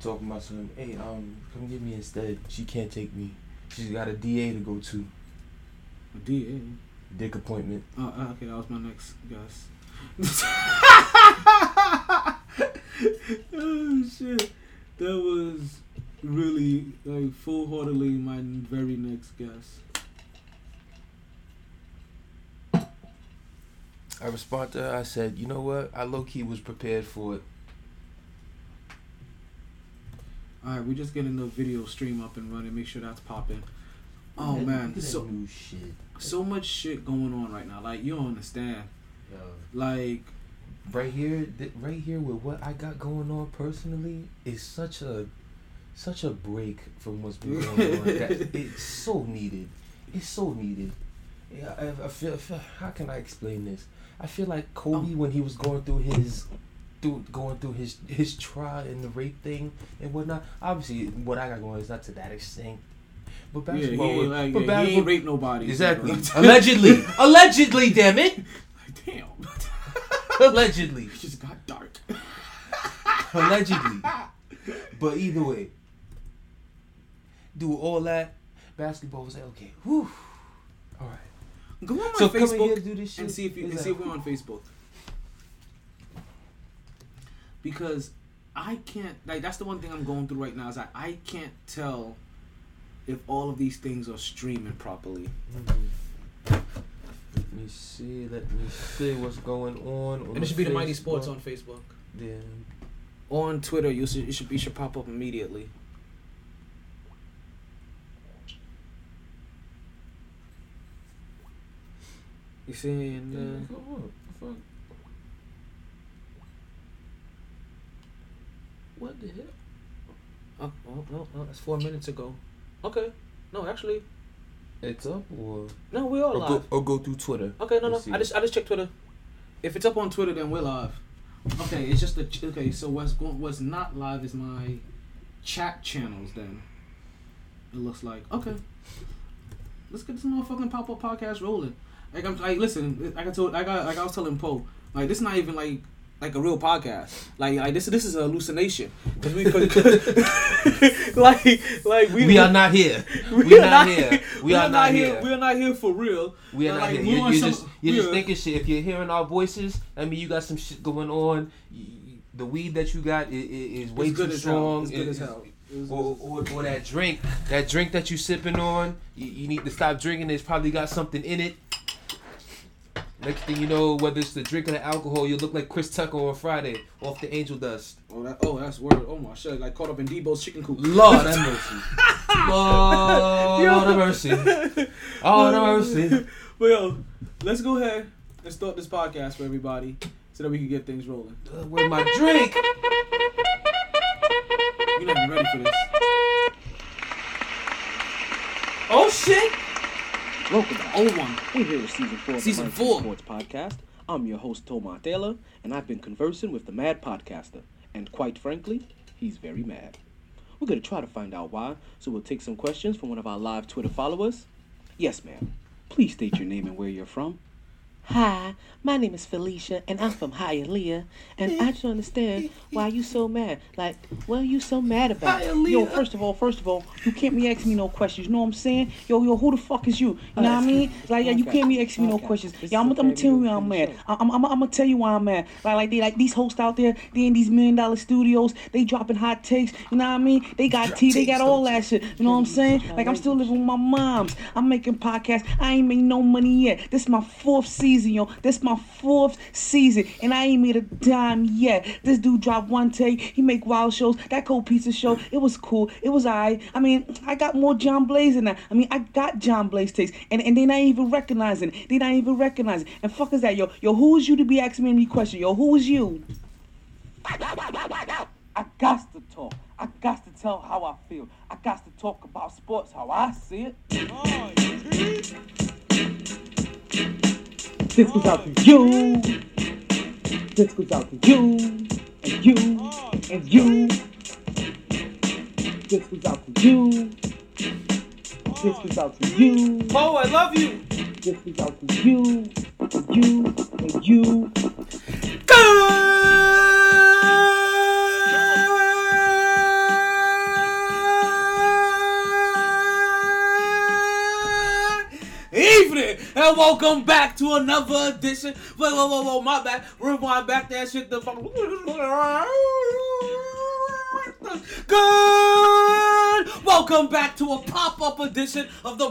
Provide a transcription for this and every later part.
talking about something. Hey, um, come get me instead. She can't take me. She's got a DA to go to. A DA. Dick appointment. Oh, uh, okay, that was my next guess. oh shit, that was really like full heartedly my very next guess. I responded to her. I said, you know what? I low key was prepared for it. All right, we're just getting the video stream up and running. Make sure that's popping. Oh man, so so much shit going on right now. Like you don't understand. Yo. Like right here, th- right here with what I got going on personally is such a, such a break from what's been going on. That it's so needed. It's so needed. Yeah, I, I, feel, I feel. How can I explain this? I feel like Kobe um, when he was going through his, through going through his his trial and the rape thing and whatnot. Obviously, what I got going is not to that extent. But yeah, he basketball, ain't, was- like, but yeah, he basketball- ain't raped nobody. exactly. Allegedly, allegedly, damn it, Like, damn. allegedly. it just got dark. allegedly. But either way, do all that. Basketball was like, okay, whew. All right. Go on my So Facebook here to do this shit. and see if you and see if we're on Facebook. Because I can't like that's the one thing I'm going through right now is I, I can't tell if all of these things are streaming properly. Let me see. Let me see what's going on. on And it should be the MyT Sports on Facebook. Yeah. On Twitter, you should it should it should pop up immediately. You see, and, uh, Come on. Fuck. What the hell? oh, oh, no, no, that's four minutes ago. Okay, no, actually, It's up or no, we are or live. go, or go through Twitter. Okay, no, no. I just I just checked Twitter. If it's up on Twitter, then we're live. Okay, it's just the ch- okay. So what's going what's not live is my chat channels. Then it looks like okay. Let's get this motherfucking pop up podcast rolling. Like I'm like listen. Like I told I got like I was telling Poe like this is not even like like a real podcast. Like like this this is a hallucination because we cause, like like we We, are not here. we We are are not here. We are not here. here. We are not here for real. We are not like, here. we You're, you're some- just you're just thinking shit. If you're hearing our voices, I mean, you got some shit going on. The weed that you got is, is way too strong. It's good as hell. Or, or, or that drink, that drink that you sipping on, you, you need to stop drinking. It's probably got something in it. Next thing you know, whether it's the drink or the alcohol, you look like Chris Tucker on Friday off the Angel Dust. Oh, that, oh, that's word. Oh my shit! Like caught up in Debo's chicken coop. Lord have mercy. Lord have mercy. Lord have mercy. But yo, let's go ahead and start this podcast for everybody, so that we can get things rolling. Uh, Where my drink? You're not even ready for this. Oh shit! Welcome to Old one. We're here with season four of Season the Mindful four. Sports Podcast. I'm your host, Tomar Taylor, and I've been conversing with the Mad Podcaster. And quite frankly, he's very mad. We're going to try to find out why, so we'll take some questions from one of our live Twitter followers. Yes, ma'am. Please state your name and where you're from. Hi, my name is Felicia, and I'm from Hialeah, and I just don't understand why you so mad. Like, what are you so mad about? Yo, first of all, first of all, you can't be asking me no questions. You know what I'm saying? Yo, yo, who the fuck is you? You know what I mean? Like, yeah, you can't be asking me no Okay. questions. This Yeah, I'm, is gonna- I'm gonna tell you why I'm can mad. finish I'm, I'm, I'm gonna tell you why I'm mad. Like, like they like these hosts out there, they in these million dollar studios, they dropping hot takes. You know what I mean? They got tea, they got all that shit. You know what I'm saying? Like, I'm still living with my moms. I'm making podcasts. I ain't made no money yet. This is my fourth season, yo. This my fourth season, and I ain't made a dime yet. This dude dropped one take. He make wild shows. That cold pizza show, it was cool. It was alright. I mean, I got more John Blaze than that. I mean, I got John Blaze takes, and, and they not even recognizing. They not even recognizing. And fuck is that, yo? Yo, who is you to be asking me any question? Yo, who is you? I got to talk. I got to tell how I feel. I got to talk about sports how I see it. This goes out to you. This goes out to you. And you. And you. This goes out to you. This goes out to you. Oh, I love you. This goes out to you. And you. And you. evening and welcome back to another edition. Whoa, whoa, whoa, whoa, my bad. Rewind back that shit. The fuck. Good. Welcome back to a pop-up edition of the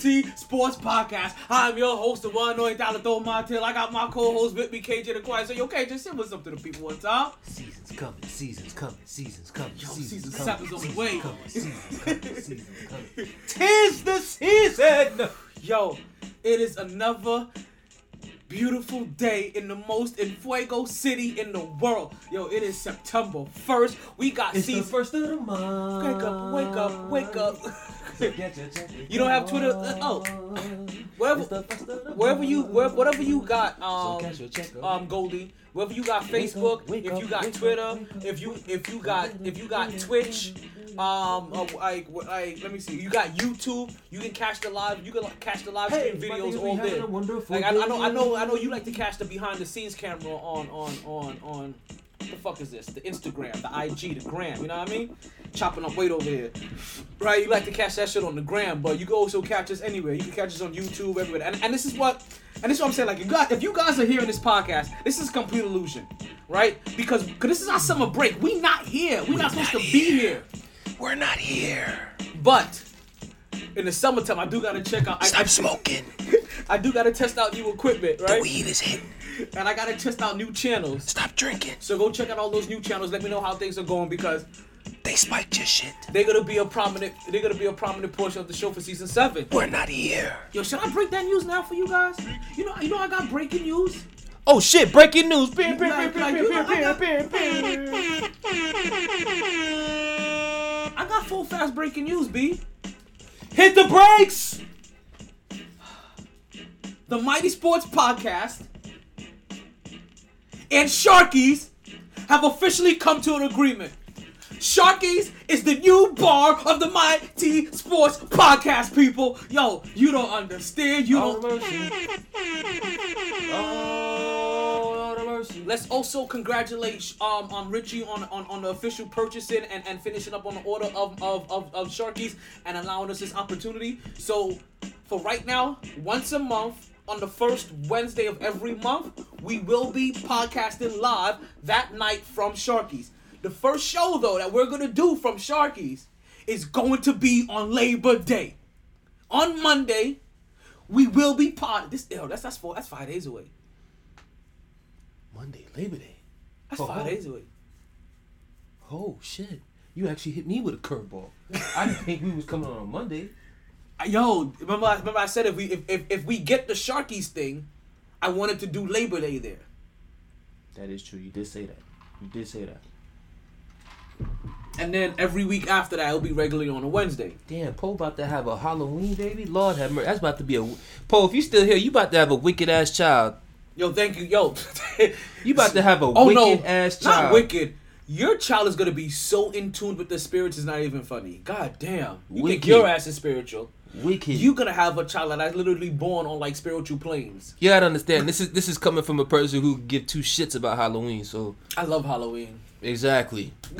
T Sports Podcast. I'm your host, the one knowing dollar throw my tail. I got my co-host with me, KJ the Quiet. So yo, KJ, say what's up to the people one time. Seasons coming, seasons coming, seasons coming, Yo, seasons season coming, seven's on the way. coming, seasons coming, seasons coming. Tis the season. Yo, it is another beautiful day in the most in Fuego City in the world. Yo, it is September 1st. We got It's season. first of the month. Wake up, wake up, wake up. Get your check. You don't have Twitter? Uh, oh. Wherever, It's the first of the wherever you, month. where, whatever you got, um, cash your check. up. um, Goldie. Whether you got Facebook, if you got Twitter, if you if you got if you got Twitch, um, uh, like like let me see, you got YouTube, you can catch the live, you can like, catch the live stream my videos all there. Like I, I know I know I know you like to catch the behind the scenes camera on on on on what the fuck is this? The Instagram, the IG, the gram, you know what I mean? Chopping up weight over here. Right, you like to catch that shit on the gram, but you can also catch us anywhere. You can catch us on YouTube, everywhere. And, and this is what and this is what I'm saying. Like, you got, if you guys are hearing this podcast, this is complete illusion, right? Because cause this is our summer break. We not here. we're not supposed to be here. We're not here. But in the summertime, I do gotta check out. I, Stop smoking. I do gotta test out new equipment, right? weed is hitting. And I gotta test out new channels. Stop drinking. So go check out all those new channels. Let me know how things are going because They spiked your shit. they're gonna be a prominent. They're gonna be a prominent portion of the show for season seven. We're not here. Yo, should I break that news now for you guys? You know, you know, I got breaking news. Oh shit! Breaking news. Bam, bam, bam. I got full fast breaking news, B. Hit the brakes. The MyT Sports Podcast and Sharkies have officially come to an agreement. Sharkies is the new bar of the MyT Sports Podcast, people. Yo, you don't understand. You Lord don't. mercy. Oh, Lord mercy. Let's also congratulate um, um Richie on, on, on the official purchasing and, and finishing up on the order of, of, of, of Sharkies and allowing us this opportunity. So for right now, once a month on the first Wednesday of every month, we will be podcasting live that night from Sharkies. The first show though that we're gonna do from Sharkies is going to be on Labor Day. On Monday, we will be pod. This yo, that's that's four, that's five days away. Monday, Labor Day. That's Oh, five oh. days away. Oh shit! You actually hit me with a curveball. I didn't think we was coming on Monday. Yo, remember, I- remember I said if we if, if, if we get the Sharkies thing, I wanted to do Labor Day there. That is true. You did say that. You did say that. And then every week after that, it'll be regularly on a Wednesday. Damn, Poe about to have a Halloween baby. Lord have mercy. That's about to be a Poe. If you still here, you about to have a wicked ass child. Yo, thank you. Yo, You about to have a oh no, ass child. not wicked. Your child is gonna be so in tune with the spirits. It's not even funny. God damn, you think Wicked. your ass is spiritual? Wicked. You gonna have a child that's literally born on like spiritual planes. You gotta understand. This is this is coming from a person who give two shits about Halloween. So I love Halloween. exactly.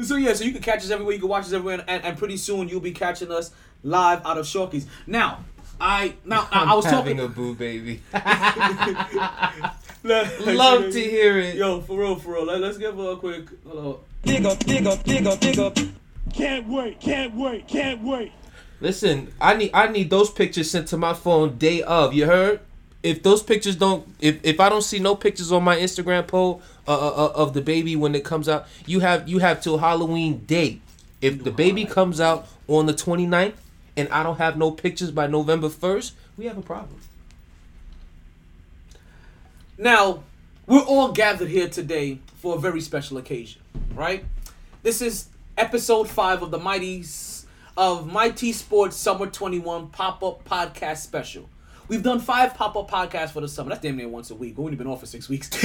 so yeah, so you can catch us everywhere. You can watch us everywhere, and, and pretty soon you'll be catching us live out of Sharkies. Now, I now I, I was having talking. a boo baby. Love Love to hear it. Yo, for real, for real. Let, us give her a quick. Hello. Dig up, dig up, dig up, dig up. Can't wait, can't wait, can't wait. Listen, I need I need those pictures sent to my phone day of. You heard? If those pictures don't, if if I don't see no pictures on my Instagram poll uh, uh, uh, of the baby when it comes out, you have you have till Halloween day. If the baby comes out on the 29th and I don't have no pictures by November 1st, we have a problem. Now, we're all gathered here today for a very special occasion, right? This is episode five of the Mighty of MyT Sports Summer 21 pop-up podcast special. We've done five pop-up podcasts for the summer. That's damn near once a week. We've only been off for six weeks.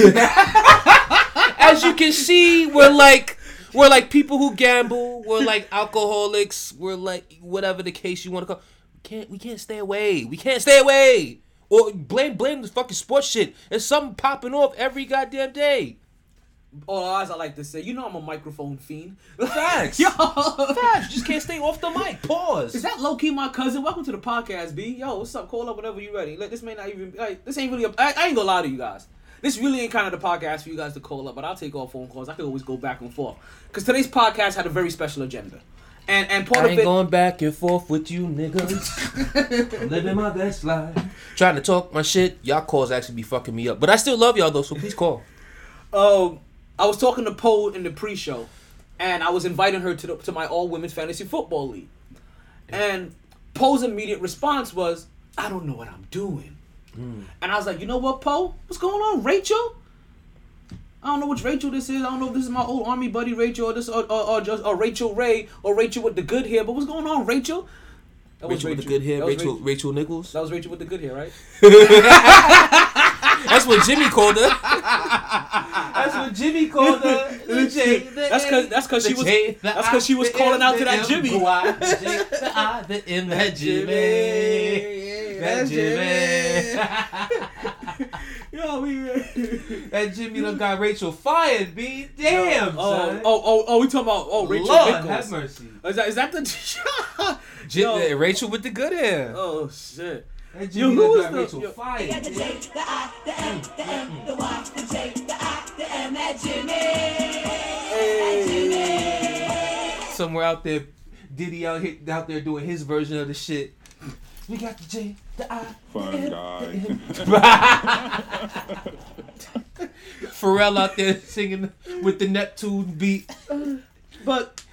As you can see, we're like we're like people who gamble. We're like alcoholics. We're like whatever the case you want to call. We can't we can't stay away. We can't stay away. Or blame blame the fucking sports shit. There's something popping off every goddamn day. Or as I like to say, you know I'm a microphone fiend. Facts. Yo, Facts. You just can't stay off the mic. Pause. is that low key my cousin? Welcome to the podcast, B. Yo, what's up? Call up whenever you ready. Like, this may not even like this ain't really. A, I, I ain't gonna lie to you guys. This really ain't kind of the podcast for you guys to call up, but I'll take all phone calls. I can always go back and forth because today's podcast had a very special agenda, and and part I of ain't it. going back and forth with you niggas. I'm living my best life. Trying to talk my shit. Y'all calls actually be fucking me up. But I still love y'all though, so please call. Um, I was talking to Poe in the pre-show, and I was inviting her to the, to my all women's fantasy football league, and Poe's immediate response was, "I don't know what I'm doing," hmm. and I was like, "You know what, Poe? What's going on, Rachel?" I don't know which Rachel this is. I don't know if this is my old army buddy Rachel or this or, or, or just or Rachael Ray or Rachel with the good hair. But what's going on, Rachel? That Rachel, with the good hair. Was Rachel, Rachel Nichols. That was Rachel with the good hair, right? That's what Jimmy called her. That's what Jimmy called her. The J, the That's A, 'cause- that's 'cause the she was- J, the that's 'cause she was calling M, out to that M, Jimmy. the Y, the I, the M, that Jimmy. That Jimmy. Yo, we. That Jimmy done got Rachel fired, B. Damn, oh, son. oh, oh, oh, we talking about oh Rachel Lord, Nichols. have mercy. Is that is that the? J- Yo. Rachel with the good hair. oh shit. That Yo, Jimmy who done was got the- Rachel yo- fired. Got the J, the I, the M, the M, the Y, the J, the I, the M, that Jimmy. Somewhere out there, Diddy out here out there doing his version of the shit. We got the J, the I, Fun guy. Pharrell out there singing with the Neptune beat. But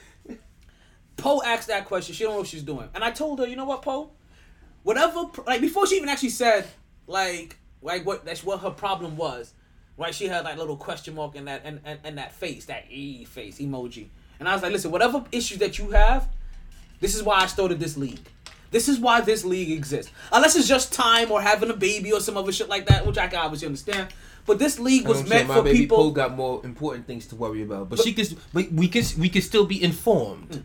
Poe asked that question. She don't know what she's doing, and I told her, you know what, Poe? Whatever, like before she even actually said like like what that's what her problem was. Right, she had like little question mark in that and, and, and that face, that e face emoji. And I was like, listen, whatever issues that you have, this is why I started this league. This is why this league exists. Unless it's just time or having a baby or some other shit like that, which I can obviously understand. But this league was meant for baby people. Poe got more important things to worry about, but, she can. But we can. We can still be informed. Mm.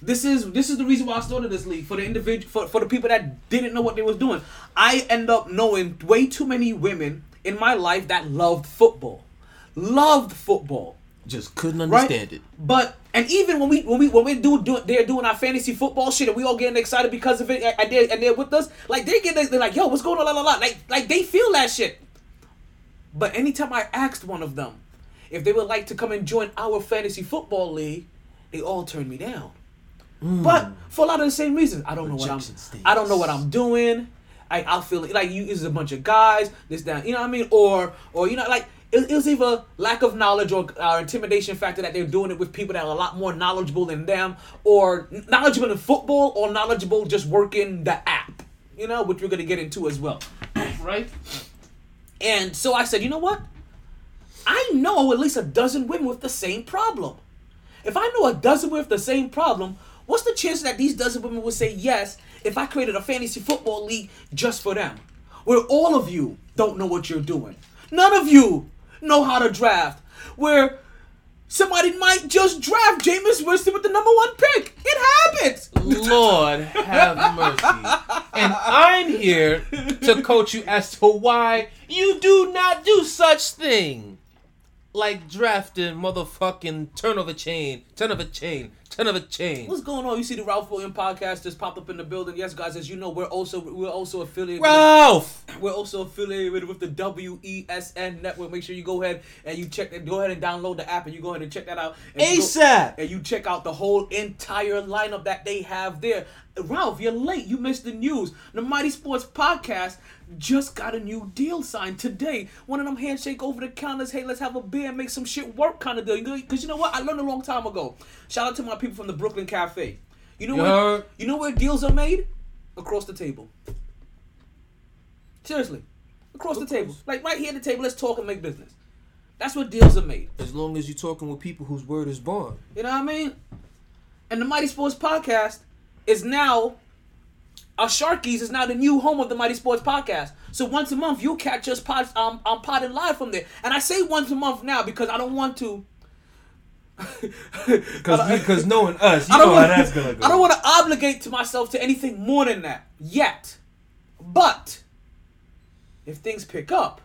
This is this is the reason why I started this league for the individual for, for the people that didn't know what they was doing. I end up knowing way too many women in my life that loved football, loved football, Just couldn't right? understand it. But and even when we when we when we do, do they're doing our fantasy football shit and we all getting excited because of it and they're, and they're with us like they get they're like yo what's going on la la la like like they feel that shit. But anytime I asked one of them if they would like to come and join our fantasy football league, they all turned me down. But for a lot of the same reasons, I don't know what I'm. Rejection. I don't know what I'm doing. I I feel like you is a bunch of guys. This down, you know what I mean, or or you know like it, it was either lack of knowledge or uh, intimidation factor that they're doing it with people that are a lot more knowledgeable than them, or knowledgeable in football, or knowledgeable just working the app. You know, which we're gonna get into as well, right? And so I said, you know what? I know at least a dozen women with the same problem. If I know a dozen with the same problem, what's the chance that these dozen women would say yes if I created a fantasy football league just for them? Where all of you don't know what you're doing. None of you know how to draft. Where somebody might just draft Jameis Winston with the number one pick. It happens. Lord have mercy. And I'm here to coach you as to why you do not do such thing. Like drafting motherfucking turn of a chain, turn of a chain, of a chain. What's going on? You see the Ralph William podcast just popped up in the building. Yes, guys, as you know, we're also we're also affiliated. with- Ralph! We're also affiliated with the WESN network. Make sure you go ahead and you check that. Go ahead and download the app and you go ahead and check that out. And you go- ASAP! and you check out the whole entire lineup that they have there. Ralph, you're late. You missed the news. The MyT Sports Podcast just got a new deal signed today. One of them handshake over the counters. Hey, let's have a beer and make some shit work kind of deal. Because you know what? I learned a long time ago. Shout out to my people from the Brooklyn Cafe. You know where? You know where deals are made? Across the table. Seriously, across the table. Like right here at the table. Let's talk and make business. That's where deals are made. As long as you're talking with people whose word is bond. You know what I mean? And the MyT Sports Podcast is now our Sharkies is now the new home of the MyT Sports Podcast. So once a month you'll catch us pod um potting live from there. And I say once a month now because I don't want to Because because knowing us, you I don't know want, how that's gonna go. I don't want to obligate to myself to anything more than that yet. But if things pick up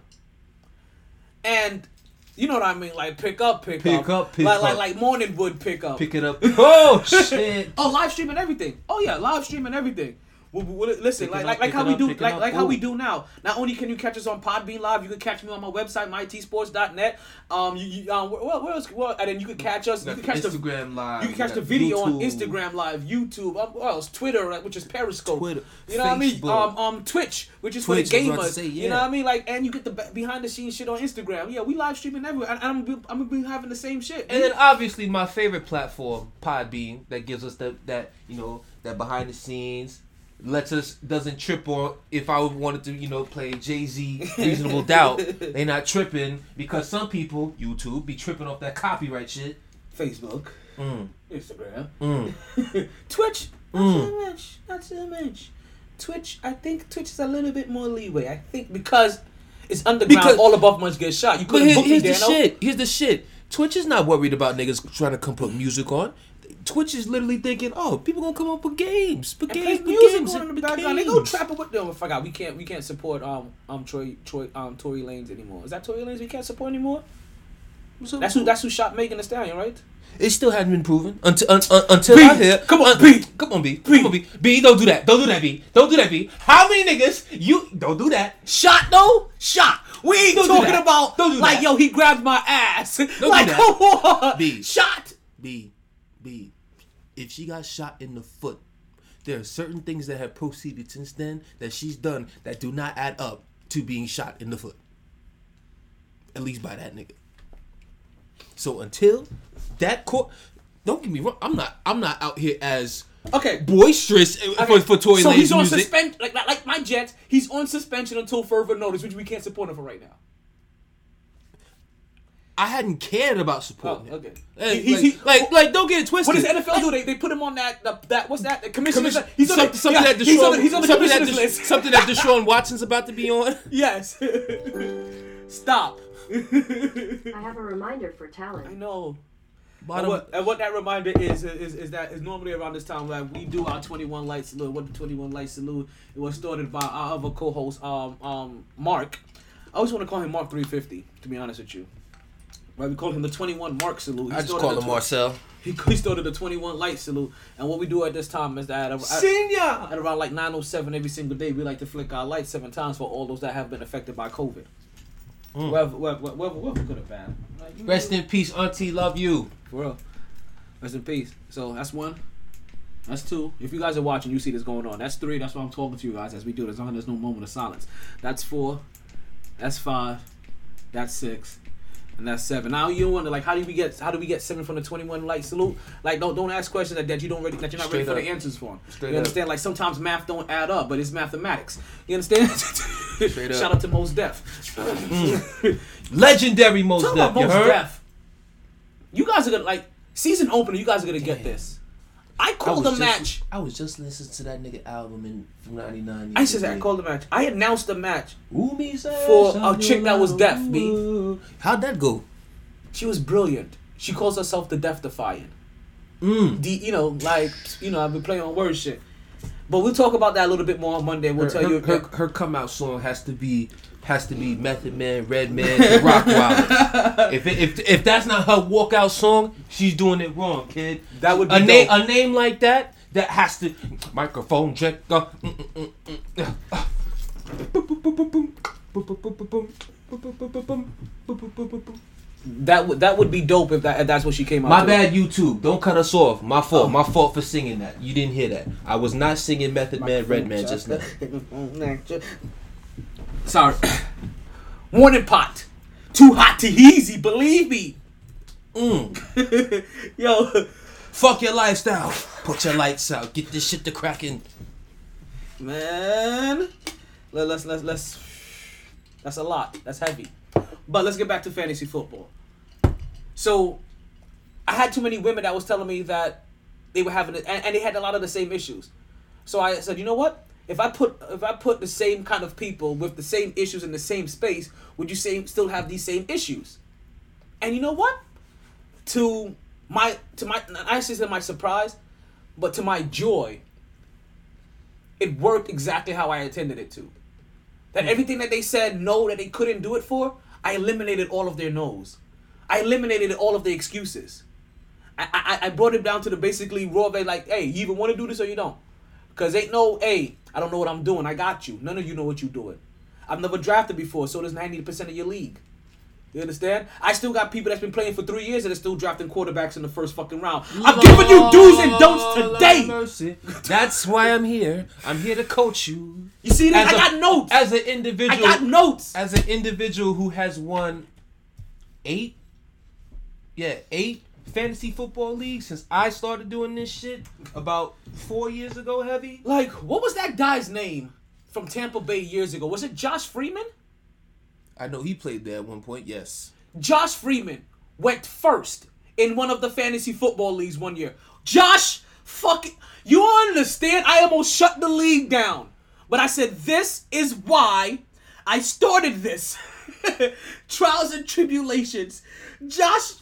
and You know what I mean? Like pick up, pick, Pick up, up, pick like, like up. like morning wood pick up. Pick it up. Oh shit. Oh, live stream and everything. Oh yeah, live stream and everything. Well, well, listen, like like, up, like pick how we up, do, like up. like how we do now. Not only can you catch us on Podbean Live, you can catch me on my website, mytsports.net. Um, you, you um, where, where else? Well, and then you can catch us. You can catch the Instagram live. you can catch the video on Instagram Live, YouTube, um, what else? Twitter, like, which is Periscope. Twitter, You know what I mean? Facebook. Um, um, Twitch, which is Twitch, for the was about to gamers. say, You know what I mean? Like, and you get the behind the scenes shit on Instagram. Yeah, we live streaming everywhere, and, and I'm I'm gonna be having the same shit. And then obviously my favorite platform, Podbean, that gives us the that you know that behind the scenes lets us doesn't trip on if I wanted to you know play Jay Z Reasonable Doubt. They not tripping because some people YouTube be tripping off that copyright shit. Facebook, Mm, Instagram, mm. Twitch, not Mm. so much, not much. Twitch, I think Twitch is a little bit more leeway. I think because it's underground, Because- all above must get shot. You couldn't here- book me, here's the Dano. shit. Here's the shit. Twitch is not worried about niggas trying to come put music on. Twitch is literally thinking, oh, people gonna come up with games, And games, with music games, in the background. They games. go trapping with them. If I forgot. We can't. We can't support um um Troy Troy um Tory Lanez anymore. Is that Tory Lanez we can't support anymore? So- That's who. That's who shot Megan Thee Stallion, right? It still hasn't been proven until un, un, until B, I hear. come on, un- B. come on, B, come on, B, B. Don't do that. Don't do that, B. Don't do that, B. How many niggas you don't do that? Shot though. Shot. We ain't Don't talking that. about Don't do like that. yo he grabbed my ass. do like that. come on. B. Shot. B, B. If she got shot in the foot, there are certain things that have proceeded since then that she's done that do not add up to being shot in the foot. At least by that nigga. So until that court, don't get me wrong. I'm not. I'm not out here as Okay. boisterous Okay, for for Tory so he's on music. like, like like my Jets. He's on suspension until further notice, which we can't support him for right now. I hadn't cared about Oh, supporting him. okay. Hey, He- like, he- like, like, don't get it twisted. What does NFL do? They, they put him on that the, that what's that? The commissioner's Commission- he's on something, the, something yeah, that he's on the, he's on the something that commissioner's Desha- list. something that Deshaun Watson's about to be on. yes. Stop. I have a reminder for talent. I know. And what, and what that reminder is, is is that is normally around this time like we do our 21 light salute. What the 21 light salute? It was started by our other co-host, um, um, Mark. I always want to call him Mark 350. To be honest with you, right? We call him the 21 Mark salute. He I just started call the him tw- Marcel. He, he started the 21 light salute, and what we do at this time is that at, at, Senior. at around like 9:07 every single day, we like to flick our lights seven times for all those that have been affected by COVID. Hmm. Whoever, whoever, whoever, whoever could have been. Like, Rest know, in peace, Auntie. Love you. for real. Rest in peace. So that's one. That's two. If you guys are watching, you see this going on. That's three. That's why I'm talking to you guys as we do this. There's no moment of silence. That's four. That's five. That's six. And that's seven. Now you wonder like how do we get how do we get seven from the twenty one light salute? Like don't don't ask questions that, that you don't ready that you're not ready Straight for the answers for. Straight you up. understand? Like sometimes math don't add up, but it's mathematics. You understand? Straight up. Shout out to Mos Def. Mm. Legendary most Talk about Def. You Most heard? Def. You guys are gonna like season opener. You guys are gonna get this. I I called was the just- match. I was just listening to that nigga album in from '99. I said I called the match. I announced the match. for for a chick that was deaf, How'd that go? She was brilliant. She calls herself the Death Defiant. Mm. The you know like you know I've been playing on word shit. But we'll talk about that a little bit more on Monday. We'll Her, tell her, you. her, her come out song has to be has to be Method Man, Redman, and Rockwild. if, it, if if that's not her walkout song, she's doing it wrong, kid. That would be a name dope. a name like that that has to microphone check. Uh, mm, mm, mm, uh, that would that would be dope if that if that's what she came out. My to. bad, YouTube. Don't cut us off. My oh. fault. Oh. My fault for singing that. You didn't hear that. I was not singing Method Man, Redman just now. Sorry. Warning pot. Too hot to easy. Believe me. Mm. Yo. Fuck your lifestyle. Put your lights out. Get this shit to cracking. Man, let, let's let's let's. That's a lot. That's heavy. But let's get back to fantasy football. So, I had too many women that was telling me that they were having it, and, and they had a lot of the same issues. So I said, you know what? If I put if I put the same kind of people with the same issues in the same space, would you say still have these same issues? And you know what? To my to my I say to my surprise, but to my joy, it worked exactly how I intended it to. That hmm. everything that they said no that they couldn't do it for, I eliminated all of their no's. I eliminated all of the excuses. I, I, I brought it down to the basically raw way, like, hey, you even want to do this or you don't? Because ain't no, hey, I don't know what I'm doing. I got you. None of you know what you're doing. I've never drafted before, so does 90% of your league. You understand? I still got people that's been playing for three years that are still drafting quarterbacks in the first fucking round. I'm giving you do's and don'ts today. mercy. That's why I'm here. I'm here to coach you. You see this? I a- got notes. As an individual. I got notes. as an individual who has won eight, yeah, eight fantasy football leagues since I started doing this shit about four years ago. Heavy. Like, what was that guy's name from Tampa Bay years ago? Was it Josh Freeman? I know he played there at one point. Yes. Josh Freeman went first in one of the fantasy football leagues one year. Josh, fucking, you understand? I almost shut the league down. But I said, this is why I started this. Trials and tribulations. Josh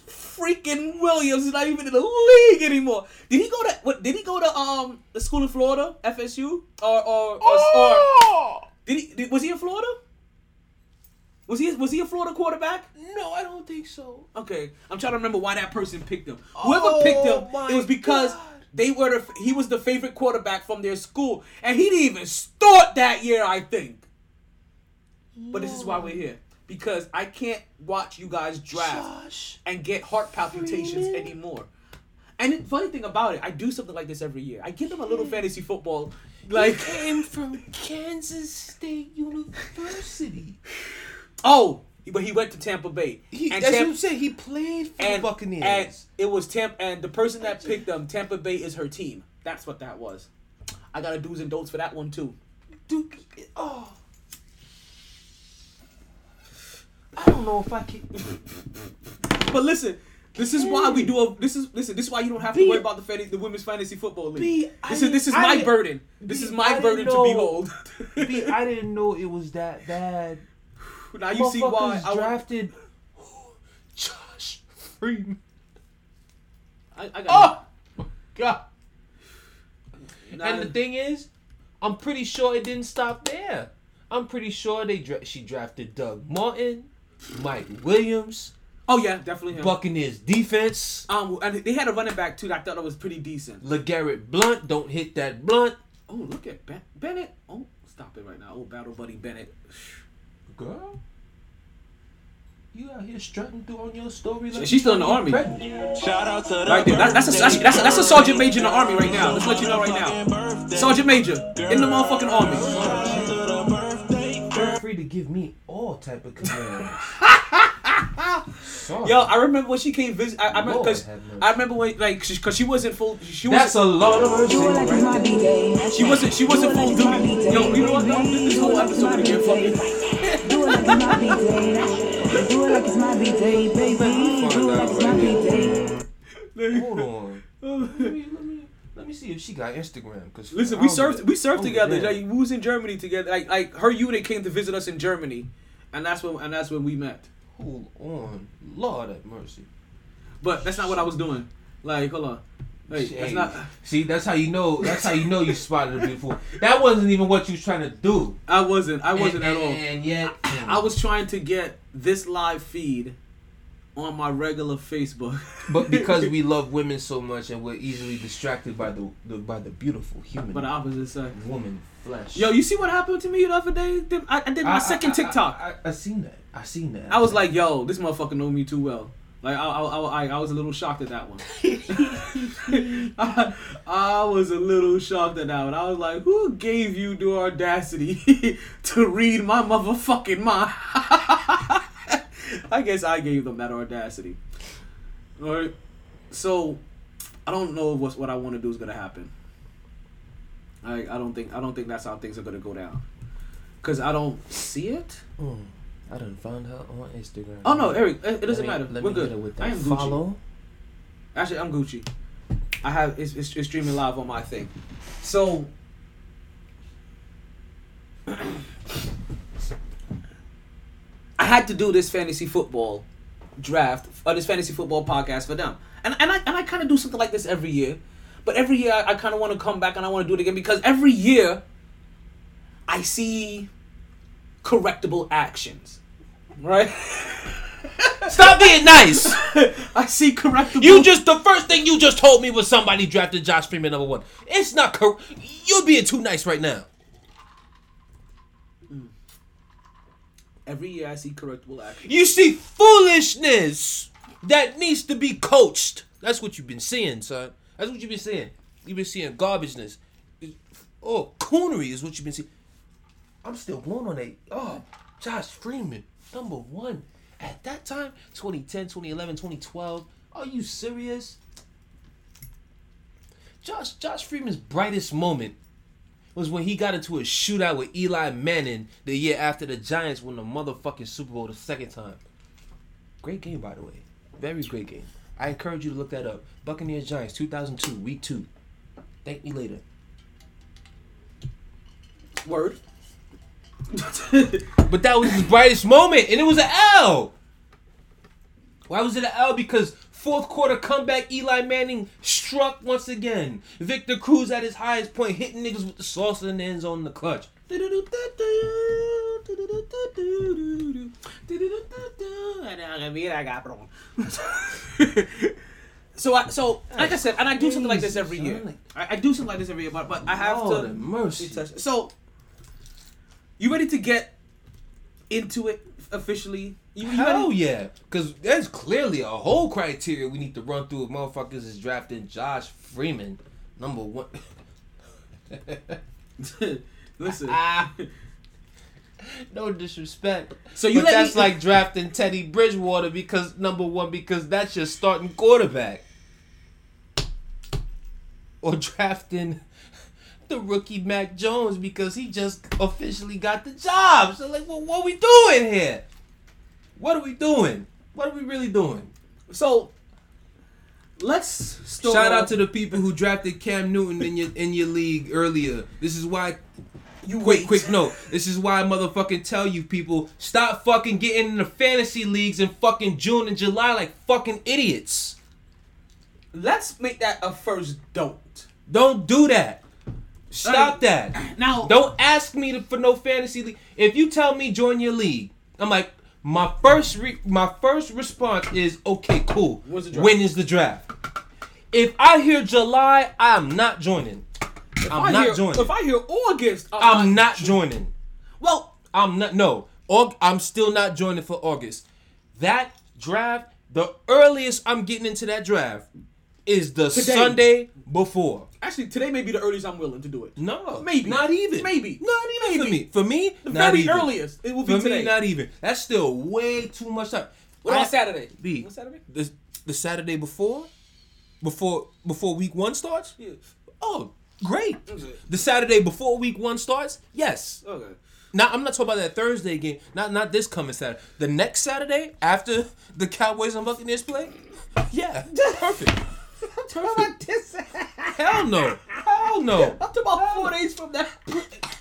freaking Williams is not even in the league anymore. Did he go to what? Did he go to um the school in Florida, FSU, or or, or, or did he? Did, was he in Florida? Was he was he a Florida quarterback? No, I don't think so. Okay, I'm trying to remember why that person picked him. Whoever picked him, it was because God. they were the, he was the favorite quarterback from their school, and he didn't even start that year, I think. But this is why we're here because I can't watch you guys draft Josh. and get heart palpitations Freeman. anymore. And the funny thing about it, I do something like this every year. I give them a little fantasy football, like He came from Kansas State University. oh, but he went to Tampa Bay. He, And that's what I'm saying. He played for and the Buccaneers. And it was Tampa, and the person that picked them, Tampa Bay is her team. That's what that was. I got a do's and don'ts for that one too. Dude, oh. I don't know if I can. But listen, this is why we do a. This is listen. This is why you don't have to worry about the fantasy, the women's fantasy football league. B, I this is this is I my burden. This is my burden to behold. B, I didn't know it was that bad. now you see why I, drafted Josh Freeman. I, I got. Oh God! Nah, And the thing is, I'm pretty sure it didn't stop there. I'm pretty sure they dra- she drafted Doug Martin, Mike Williams, oh yeah, definitely him. Buccaneers defense, Um, and they had a running back too. That I thought that was pretty decent. LeGarrette Blount. Don't hit that blunt, Oh, look at ben- Bennett. Oh, stop it right now. Oh, battle buddy Bennett. girl. You out here strutting through on your story like She's still in the army. pregnant. Shout out to Right there. That, that's, a, that's, that's, a, that's a sergeant major in the army right now. Let's let you know right now. Sergeant major in the motherfucking army. Feel to give me all type of commands. Sorry. Yo, I remember when she came visit. I, I remember because have. I remember when like because she wasn't full. She That's a wasn't. lot of mercy. Do it like it's my B-day. She wasn't. She wasn't full duty. Yo, you know what? Don't do this whole episode again. Fuck it. Do it like it's my B-day. Do it like it's my B-day, baby. Do it like it's my B-day. Hold on. Let me, let me let me see if she got Instagram. Cause Listen, we served. We served together. get. Like we was in Germany together. Like like her unit came to visit us in Germany, and that's when and that's when we met. Hold on, Lord have mercy. But that's not what I was doing. Like hold on. Wait, that's not. See, that's how you know. That's how you know you spotted it before. That wasn't even what you was trying to do. I wasn't. I wasn't and, at all. And yet, I was trying to get this live feed on my regular Facebook. But because we love women so much and we're easily distracted by the, the by the beautiful human but the opposite sex. woman flesh. Yo, you see what happened to me the other day? I, I did my I- second I- TikTok. I, I, seen that. I seen that. I was like, yo, this motherfucker know me too well. Like I, I, I, I was a little shocked at that one. I, I was a little shocked at that one. I was like, who gave you the audacity to read my motherfucking mind? I guess I gave them that audacity. All right. So I don't know what's what I want to do is gonna happen. I I don't think I don't think that's how things are gonna go down. Cause I don't see it. Mm, I didn't find her on Instagram. Oh no, Eric, it, it doesn't me- matter. We're good. hit her with I am Gucci. follow. Actually, I'm Gucci. I have it's, it's, it's streaming live on my thing. So had to do this fantasy football draft or this fantasy football podcast for them. And and I and I kind of do something like this every year. But every year I, I kind of want to come back and I want to do it again because every year I see correctable actions. Right? Stop being nice. I see correctable. You just the first thing you just told me was somebody drafted Josh Freeman number one. It's not correct. You're being too nice right now. Every year I see correctable action. You see foolishness that needs to be coached. That's what you've been seeing, son. That's what you've been seeing. You've been seeing garbageness. Oh, coonery is what you've been seeing. I'm still blown on that. Oh, Josh Freeman, number one. At that time, 2010, 2011, 2012. Are you serious? Josh Josh Freeman's brightest moment was when he got into a shootout with Eli Manning the year after the Giants won the motherfucking Super Bowl the second time. Great game, by the way. Very great game. I encourage you to look that up. Buccaneers Giants 2002, week two. Thank me later. Word. But that was his brightest moment, and it was an L. Why was it an L? Because fourth quarter comeback, Eli Manning struck once again. Victor Cruz at his highest point, hitting niggas with the sauce in the end zone in the clutch. so I so like I said, and I do something like this every year. I, I do something like this every year, but but I have Lord to mercy. So you ready to get into it officially? You, you Hell ready? yeah, because there's clearly a whole criteria we need to run through if motherfuckers is drafting Josh Freeman, number one. Listen. no disrespect. So you that's me- like drafting Teddy Bridgewater because number one because that's your starting quarterback, or drafting the rookie Mac Jones because he just officially got the job. So like, well, what are we doing here? What are we doing? What are we really doing? So let's Shout out to the people who drafted Cam Newton in your in your league earlier. This is why. you Quick, wait. quick note. This is why I motherfucking tell you people stop fucking getting in the fantasy leagues in fucking June and July like fucking idiots. Let's make that a first don't. Don't do that. Stop Like, that. Now Don't ask me to, for no fantasy league. If you tell me join your league, I'm like my first re- my first response is okay, cool. When's the draft? When is the draft? If I hear July, I'm not joining. if I'm I not hear, joining. If I hear August, I'm not joining. Well, I'm not. No, Aug- I'm still not joining for August. That draft, the earliest I'm getting into that draft is the Today. Sunday before. Actually, today may be the earliest I'm willing to do it. No, Maybe. not even. Maybe. not even for me. For me, The not very even. earliest it will be For today. me, not even. That's still way too much time. what I- about Saturday? B. What Saturday? The the Saturday before, before before week one starts. Yeah. Oh, great. Okay. The Saturday before week one starts. Yes. Okay. Now I'm not talking about that Thursday game. Not not this coming Saturday. The next Saturday after the Cowboys and Buccaneers play. Yeah, perfect. Hell no. Hell no. Up to about four days from now.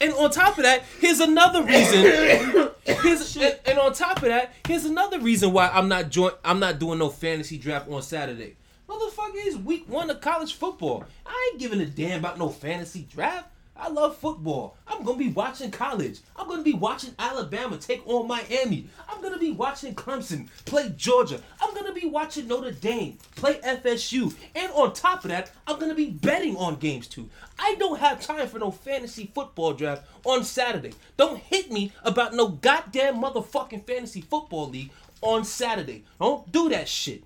And on top of that, here's another reason. Here's, and, and on top of that, here's another reason why I'm not join. I'm not doing no fantasy draft on Saturday. Motherfucker, it's week one of college football. I ain't giving a damn about no fantasy draft. I love football. I'm gonna be watching college. I'm gonna be watching Alabama take on Miami. I'm gonna be watching Clemson play Georgia. I'm gonna be watching Notre Dame play FSU. And on top of that, I'm gonna be betting on games too. I don't have time for no fantasy football draft on Saturday. Don't hit me about no goddamn motherfucking fantasy football league on Saturday. Don't do that shit.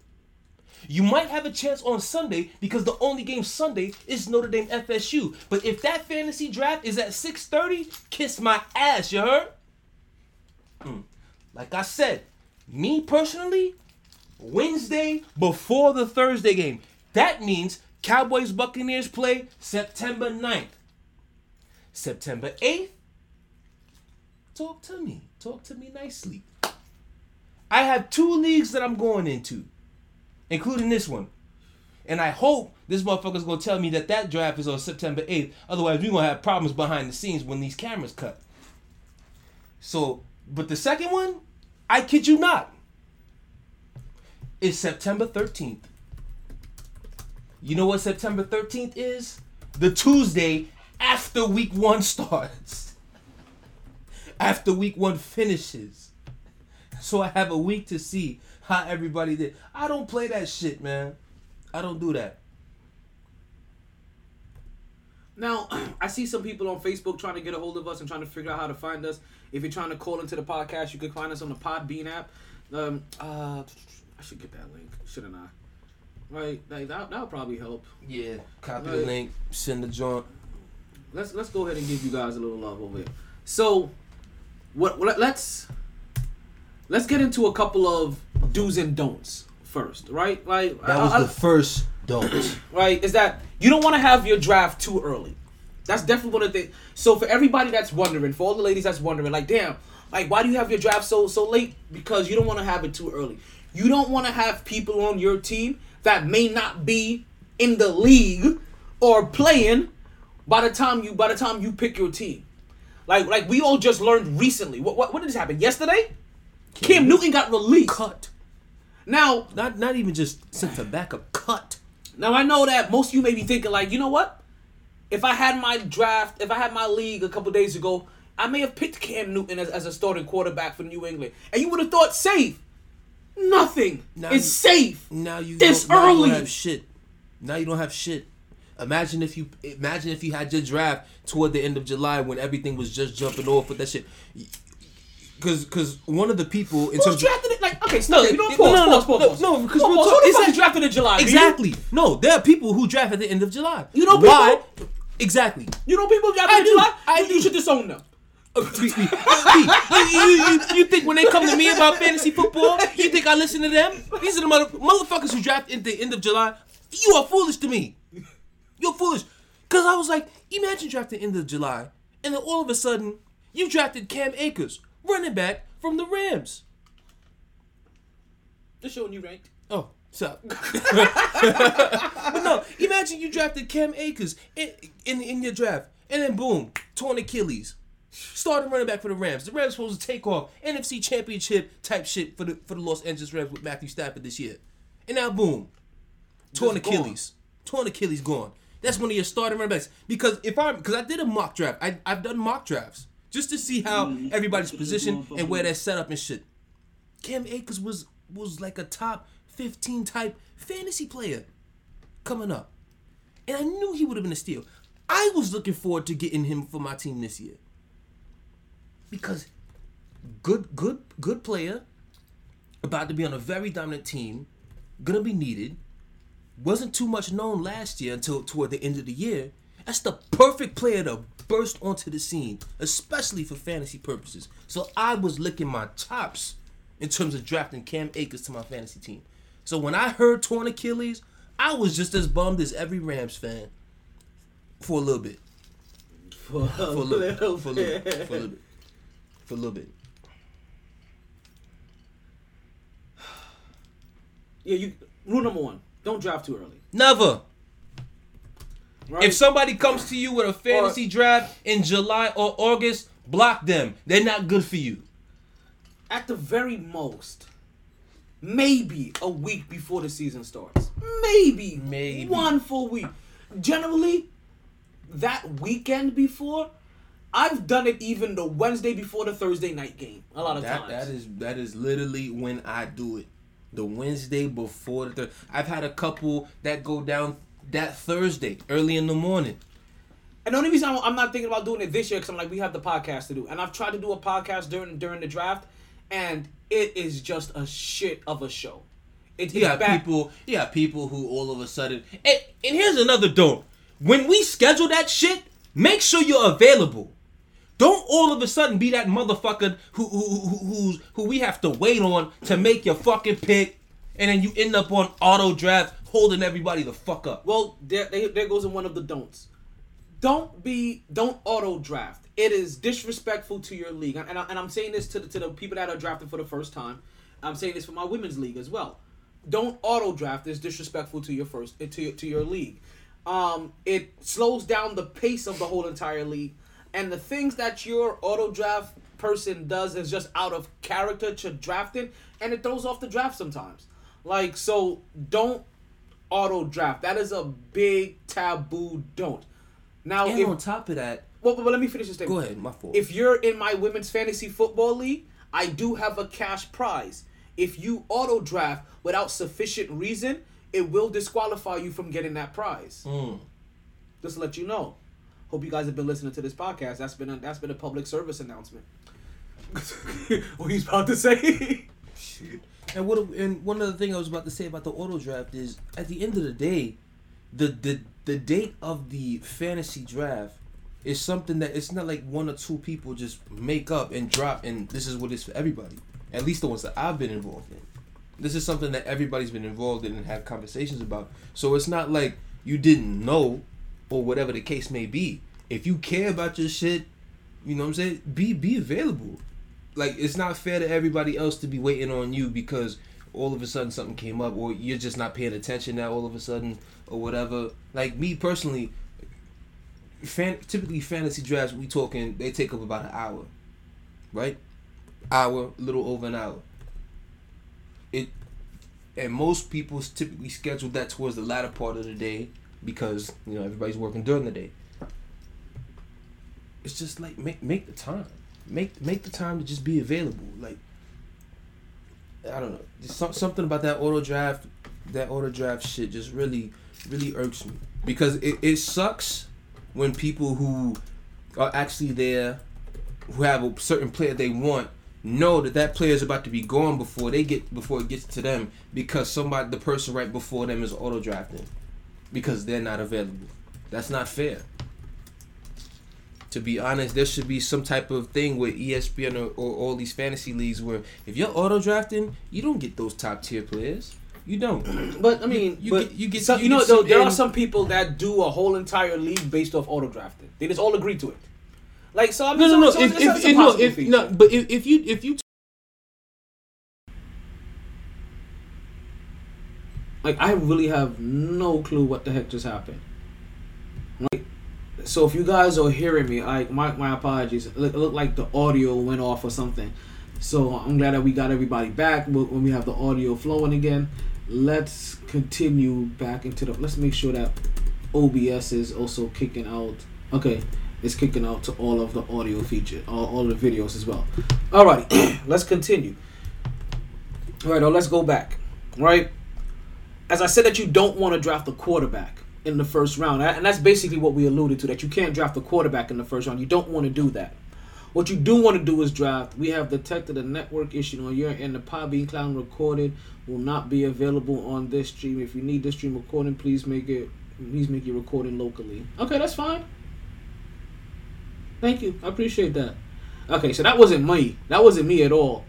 You might have a chance on Sunday because the only game Sunday is Notre Dame FSU. But if that fantasy draft is at 6:30, kiss my ass, you heard? Mm. Like I said, me personally, Wednesday before the Thursday game. That means Cowboys Buccaneers play September 9th. September 8th, talk to me. Talk to me nicely. I have two leagues that I'm going into including this one. And I hope this motherfucker's gonna tell me that that draft is on September 8th. Otherwise, we're gonna have problems behind the scenes when these cameras cut. So, but the second one, I kid you not, is September 13th. You know what September 13th is? The Tuesday after week one starts. After week one finishes. So I have a week to see how everybody did. I don't play that shit, man. I don't do that. Now, I see some people on Facebook trying to get a hold of us and trying to figure out how to find us. If you're trying to call into the podcast, you can find us on the Podbean app. Um, uh, I should get that link, shouldn't I? Right, like that that'll probably help. Yeah. Copy Right. the link. Send the joint. Let's let's go ahead and give you guys a little love over here. So, what? what let's let's get into a couple of do's and don'ts first, right? Like That was I- I- the first don't. right? Is that you don't want to have your draft too early. That's definitely one of the things. So for everybody that's wondering, for all the ladies that's wondering, like, damn, like, why do you have your draft so so late? Because you don't want to have it too early. You don't want to have people on your team that may not be in the league or playing by the time you by the time you pick your team. Like like we all just learned recently. What what, what did this happen yesterday? Cam Newton got released. Cut. Now Not not even just sent to backup. Cut. Now I know that most of you may be thinking like, you know what? If I had my draft, if I had my league a couple days ago, I may have picked Cam Newton as, as a starting quarterback for New England, and you would have thought safe. Nothing. Now it's you- safe. Now you This now you don't early. have shit. Now you don't have shit. Imagine if you imagine if you had your draft toward the end of July when everything was just jumping off with that shit. Because because one of the people in Who's terms of drafted it? Like, okay, stop. No, you no, pause, no, no, pause, pause, no, pause. no, because Pause, real pause. talk, Who the fuck drafted in July? Exactly no there are people who draft at the end of July. You know why? people- Exactly. You know people drafted I in. July? I you, do. you should disown them. B, B, B, you, you, think when they come to me about fantasy football, you think I listen to them? These are the mother, motherfuckers who draft at the end of July. You are foolish to me. You're foolish. Because I was like, imagine drafting the end of July, and then all of a sudden, you drafted Cam Akers, running back from the Rams. Just showing you ranked. Oh, sup? but no, imagine you drafted Cam Akers in, in in your draft, and then boom, torn Achilles. Starting running back for the Rams. The Rams supposed to take off NFC Championship type shit for the for the Los Angeles Rams with Matthew Stafford this year, and now boom, torn Just gone. Achilles, torn Achilles gone. That's one of your starting running backs. Because if I because I did a mock draft, I I've done mock drafts just to see how everybody's positioned and where they're set up and shit. Cam Akers was was like a top 15 type fantasy player coming up. And I knew he would have been a steal. I was looking forward to getting him for my team this year. Because good good good player about to be on a very dominant team, gonna be needed. Wasn't too much known last year until toward the end of the year. That's the perfect player to burst onto the scene, especially for fantasy purposes. So I was licking my chops in terms of drafting Cam Akers to my fantasy team. So when I heard torn Achilles, I was just as bummed as every Rams fan for a little bit. For a For a little bit. For a little bit. For a little bit. For a little bit. Yeah, you. Rule number one: don't draft too early. Never. Right? If somebody comes to you with a fantasy draft in July or August, block them. They're not good for you. at the very most, maybe a week before the season starts. Maybe. Maybe. One full week. Generally, that weekend before, I've done it even the Wednesday before the Thursday night game. A lot of That times. that is that is literally when I do it. The Wednesday before the. I've had a couple that go down that Thursday early in the morning. And the only reason I'm, I'm not thinking about doing it this year because I'm like, we have the podcast to do, and I've tried to do a podcast during during the draft, and it is just a shit of a show. It, it's got bad. people, you got people who all of a sudden. And, and here's another don't. When we schedule that shit, make sure you're available. Don't all of a sudden be that motherfucker who who who who's, who we have to wait on to make your fucking pick, and then you end up on auto draft holding everybody the fuck up. Well, there, there, goes in one of the don'ts. Don't be, don't auto draft. It is disrespectful to your league, and, I, and I'm saying this to the, to the people that are drafting for the first time. I'm saying this for my women's league as well. Don't auto draft. It's disrespectful to your first to your, to your league. Um, it slows down the pace of the whole entire league, and the things that your auto draft person does is just out of character to drafting, and it throws off the draft sometimes. Like so, don't auto draft. That is a big taboo. Don't. Now, And if, on top of that, well, but let me finish this statement. go ahead, my fault. If you're in my women's fantasy football league, I do have a cash prize. if you auto draft without sufficient reason, it will disqualify you from getting that prize. Mm. Just to let you know. Hope you guys have been listening to this podcast. That's been a, that's been a public service announcement. what he's about to say? And what and one other thing I was about to say about the auto draft is at the end of the day, the the the date of the fantasy draft is something that it's not like one or two people just make up and drop and this is what it's for everybody. At least the ones that I've been involved in. This is something that everybody's been involved in and have conversations about. So it's not like you didn't know or whatever the case may be. If you care about your shit, you know what I'm saying? Be be available. Like it's not fair to everybody else to be waiting on you because all of a sudden something came up or you're just not paying attention now all of a sudden or whatever. Like me personally, fan, typically fantasy drafts we talking they take up about an hour, right? Hour, little over an hour. It and most people typically schedule that towards the latter part of the day because you know everybody's working during the day. It's just like make make the time, make make the time to just be available. Like I don't know, just some, something about that auto draft, that auto draft shit just really really irks me because it, it sucks when people who are actually there, who have a certain player they want, know that that player is about to be gone before they get before it gets to them because somebody the person right before them is auto drafting because they're not available. That's not fair. To be honest, there should be some type of thing with ESPN or, or all these fantasy leagues where if you're auto drafting, you don't get those top tier players. You don't. But I mean, You but get- you get- some- you you know, though, there are some people that do a whole entire league based off auto drafting. They just all agree to it. Like so, I mean, No, no, no. so, If, if, if, no, if, no, but if, if you if you like I really have no clue what the heck just happened. Like, so if you guys are hearing me, I my my apologies. It look, it looked like the audio went off or something. So I'm glad that we got everybody back wh- when we have the audio flowing again. Let's continue back into the. Let's make sure that OBS is also kicking out. Okay, it's kicking out to all of the audio feature, all, all the videos as well. Alrighty, let's continue. All right, now let's go back. Right as I said that you don't want to draft a quarterback in the first round, and that's basically what we alluded to that you can't draft a quarterback in the first round. You don't want to do that. What you do want to do is draft. We have detected a network issue on your end. The Podbean Clown recorded will not be available on this stream. If you need this stream recording, please make it. Please make your recording locally. Okay, that's fine. Thank you. I appreciate that. Okay, so that wasn't me. That wasn't me at all.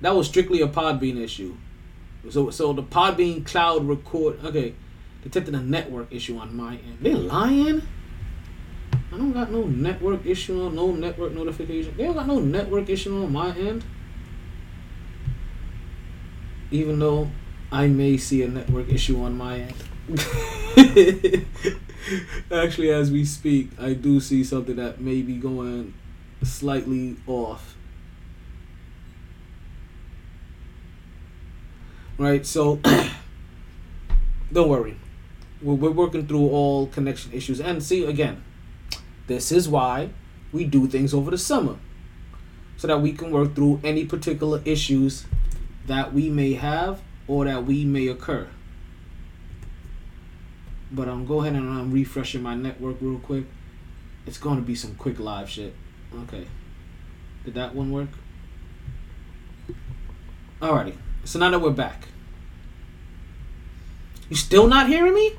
That was strictly a Podbean issue. So so the Podbean cloud record okay. Detected a network issue on my end. They lying? I don't got no network issue on no network notification. They don't got no network issue on my end. Even though I may see a network issue on my end. Actually, as we speak, I do see something that may be going slightly off. right? So don't worry, we're, we're working through all connection issues. And see again, this is why we do things over the summer, so that we can work through any particular issues that we may have or that we may occur. But I'm go ahead and I'm refreshing my network real quick. It's going to be some quick live shit. Okay. Did that one work? Alrighty. So now that we're back. You still not hearing me?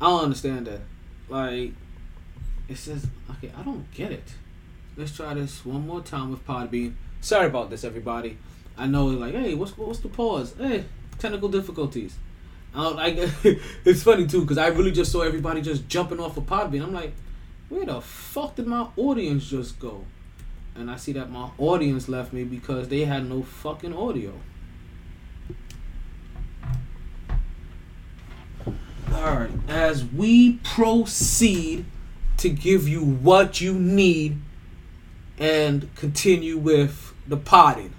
I don't understand that. Like, it says, okay, I don't get it. Let's try this one more time with Podbean. Sorry about this, everybody. I know, like, hey, what's what's the pause? Hey, technical difficulties. I don't like. it's funny too, cause I really just saw everybody just jumping off of Podbean. I'm like, where the fuck did my audience just go? And I see that my audience left me because they had no fucking audio. Alright, as we proceed to give you what you need and continue with the potting.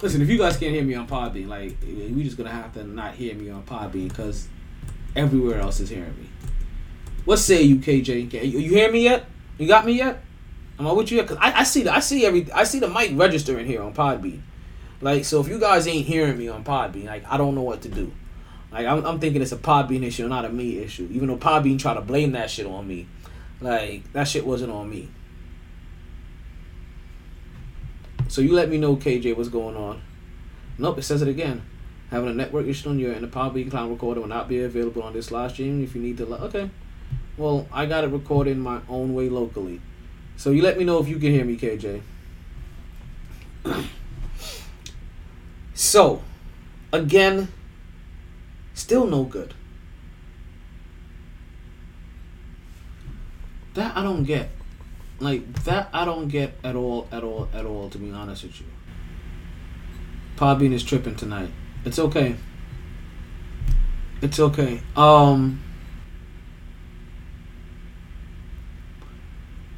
Listen, if you guys can't hear me on Podbean, like we just gonna have to not hear me on Podbean because everywhere else is hearing me. What say you, KJ? You, you hear me yet? You got me yet? Am I with you yet? Cause I, I see the I see every I see the mic registering here on Podbean. Like, so if you guys ain't hearing me on Podbean, like, I don't know what to do. Like, I'm, I'm thinking it's a Podbean issue, not a me issue. Even though Podbean try to blame that shit on me, like that shit wasn't on me. So you let me know, KJ, what's going on. Nope, it says it again. Having a network issue on your end, the Podbean cloud recorder will not be available on this live stream. If you need to, okay. Well, I got it recorded my own way locally. So you let me know if you can hear me, KJ. so, again, still no good. That I don't get. Like that I don't get at all, at all, at all. To be honest with you, Podbean is tripping tonight. It's okay. It's okay. Um.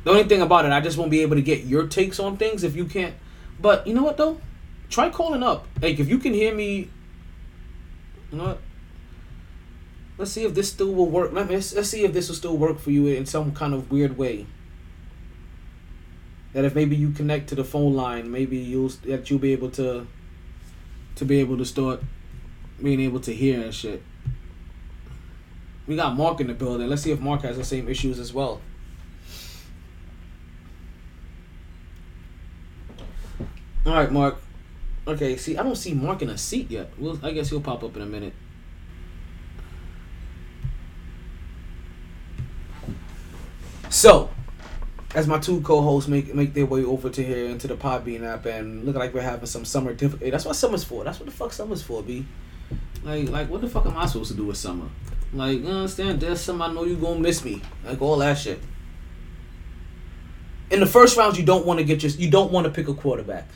The only thing about it, I just won't be able to get your takes on things if you can't. But you know what though? Try calling up. Like if you can hear me. You know what? Let's see if this still will work. Let's, let's see if this will still work for you in some kind of weird way. That if maybe you connect to the phone line, maybe you'll that you'll be able to. To be able to start being able to hear and shit. We got Mark in the building. Let's see if Mark has the same issues as well. All right, Mark. Okay, see, I don't see Mark in a seat yet. Well, I guess he'll pop up in a minute. So, as my two co-hosts make make their way over to here into the Podbean app and look like we're having some summer difficulty. That's what summer's for. That's what the fuck summer's for, b. Like, like what the fuck am I supposed to do with summer? Like, you understand? There's some I know you gonna miss me. Like all that shit. In the first round, you don't want to get your you don't want to pick a quarterback.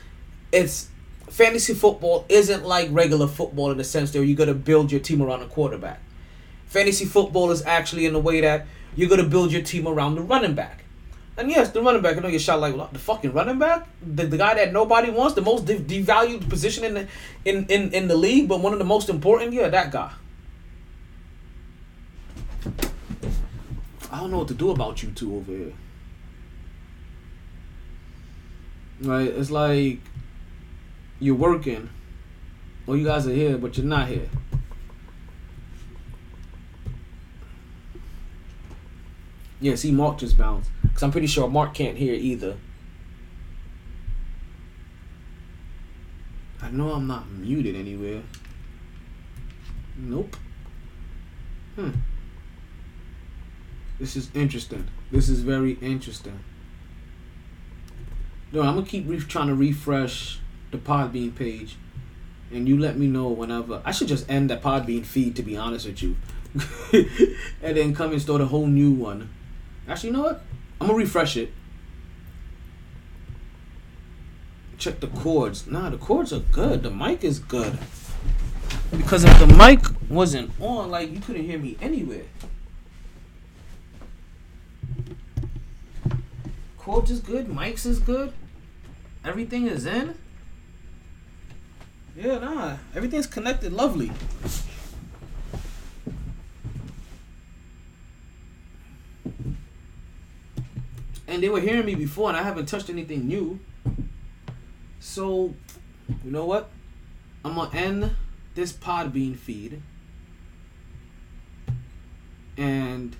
It's fantasy football isn't like regular football in the sense that you're gonna build your team around a quarterback. Fantasy football is actually in the way that you're gonna build your team around the running back. And yes, the running back. I know you shot like the fucking running back, the, the guy that nobody wants, the most de- devalued position in the in, in in the league, but one of the most important. Yeah, that guy. I don't know what to do about you two over here. Right, it's like you're working, or you guys are here, but you're not here. Yeah, see, Mark just bounced. Because I'm pretty sure Mark can't hear either. I know I'm not muted anywhere. Nope. Hmm. This is interesting. This is very interesting. No, I'm gonna keep re- trying to refresh the Podbean page, and you let me know whenever. I should just end that Podbean feed, to be honest with you, and then come and start a whole new one. Actually, you know what? I'm gonna refresh it. Check the chords. Nah, the chords are good. The mic is good. Because if the mic wasn't on, like you couldn't hear me anywhere. Chords is good. Mics is good. Everything is in. Yeah, nah. Everything's connected. Lovely. And they were hearing me before, and I haven't touched anything new. So, you know what? I'm gonna end this Podbean feed, and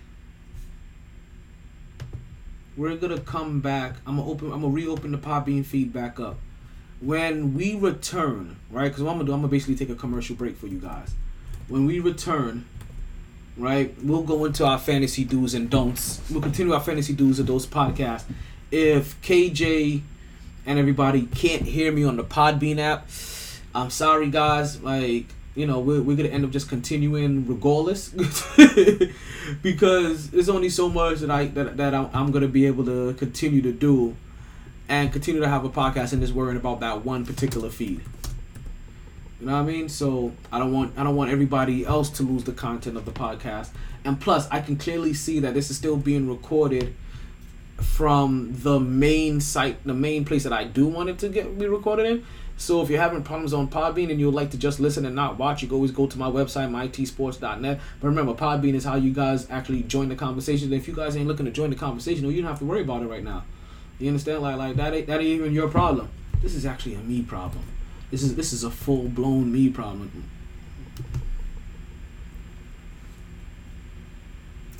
we're gonna come back. I'm gonna open. I'm gonna reopen the Podbean feed back up. When we return, right? Because what I'm gonna do, I'm gonna basically take a commercial break for you guys. When we return, right? We'll go into our fantasy do's and don'ts. We'll continue our fantasy do's and don'ts podcast. If KJ and everybody can't hear me on the Podbean app, I'm sorry, guys. Like, you know, we're, we're gonna end up just continuing regardless because there's only so much that I that, that I'm, I'm gonna be able to continue to do and continue to have a podcast and just worrying about that one particular feed. You know what I mean? So I don't want I don't want everybody else to lose the content of the podcast. And plus, I can clearly see that this is still being recorded from the main site, the main place that I do want it to get be recorded in. So if you're having problems on Podbean and you'd like to just listen and not watch, you can always go to my website, mytsports.net. But remember, Podbean is how you guys actually join the conversation. If you guys ain't looking to join the conversation, well, you don't have to worry about it right now. You understand? Like like that ain't that ain't even your problem. This is actually a me problem. This is this is a full blown me problem.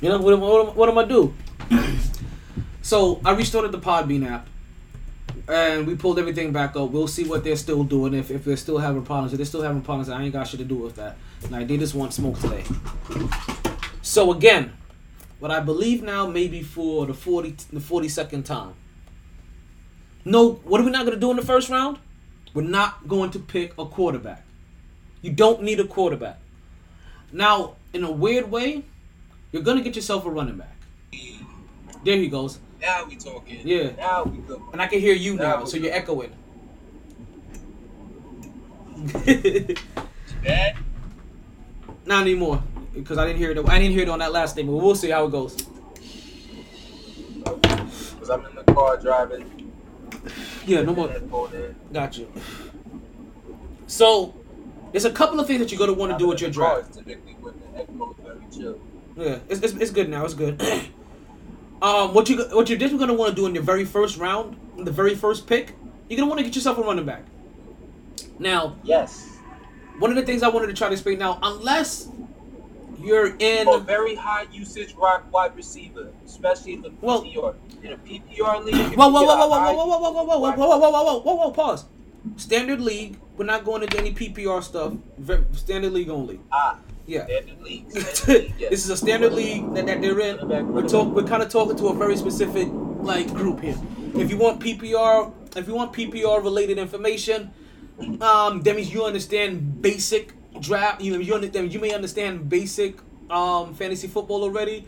You know what? What, what am I do? so I restarted the Podbean app, and we pulled everything back up. We'll see what they're still doing. If if they're still having problems, if they're still having problems, I ain't got shit to do with that. And I did just want smoke today. So again, what I believe now, maybe for the forty the forty second time. No, what are we not to do in the first round? We're not going to pick a quarterback. You don't need a quarterback. Now, in a weird way, you're going to get yourself a running back. There he goes. Now we talking. Yeah. Now we go. And I can hear you now, Now- so you're echoing. Bad. Not anymore, because I didn't hear it. I didn't hear it on that last thing, but we'll see how it goes. Cause I'm in the car driving. Yeah, no more. Got you. So, there's a couple of things that you're gonna want to do with your I'm in the car, draft. Typically when the headphones very. Yeah, it's, it's, it's good now. It's good. um, what you what you're definitely gonna want to do in your very first round, the very first pick, you're gonna want to get yourself a running back. Now, Yes. one of the things I wanted to try to explain now, unless you're in, a very high usage wide wide receiver, especially in the PPR. In a PPR league. whoa, whoa, whoa, whoa, whoa, whoa, whoa, whoa, whoa, whoa, whoa, whoa, whoa, whoa, whoa, whoa, whoa, pause. Standard league. We're not going into any PPR stuff. Standard league only. Ah, Yeah. standard league. this Standard league, yes. is a standard league that, that they're in. We're talk, we're kind of talking to a very specific like group here. If you want PPR, if you want PPR related information, um, that means you understand basic draft. You know, you. You may understand basic um fantasy football already.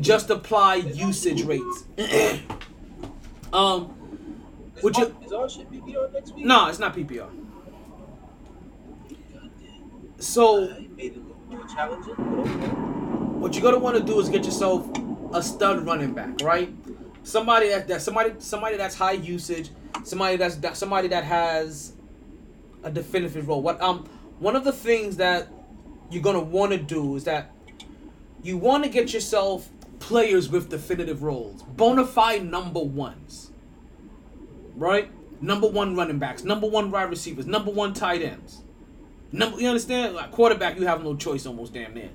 Just apply usage rates. um, Is would you? Is our shit PPR next week? No, it's not PPR. So It made it look more challenging. but okay. what you're gonna want to do is get yourself a stud running back, right? Somebody that, that somebody somebody that's high usage, somebody that's that, somebody that has a definitive role. What um one of the things that you're gonna want to do is that you want to get yourself players with definitive roles, bona fide number ones, right? Number one running backs, number one wide receivers, number one tight ends. Number, you understand? Like quarterback, you have no choice almost damn near.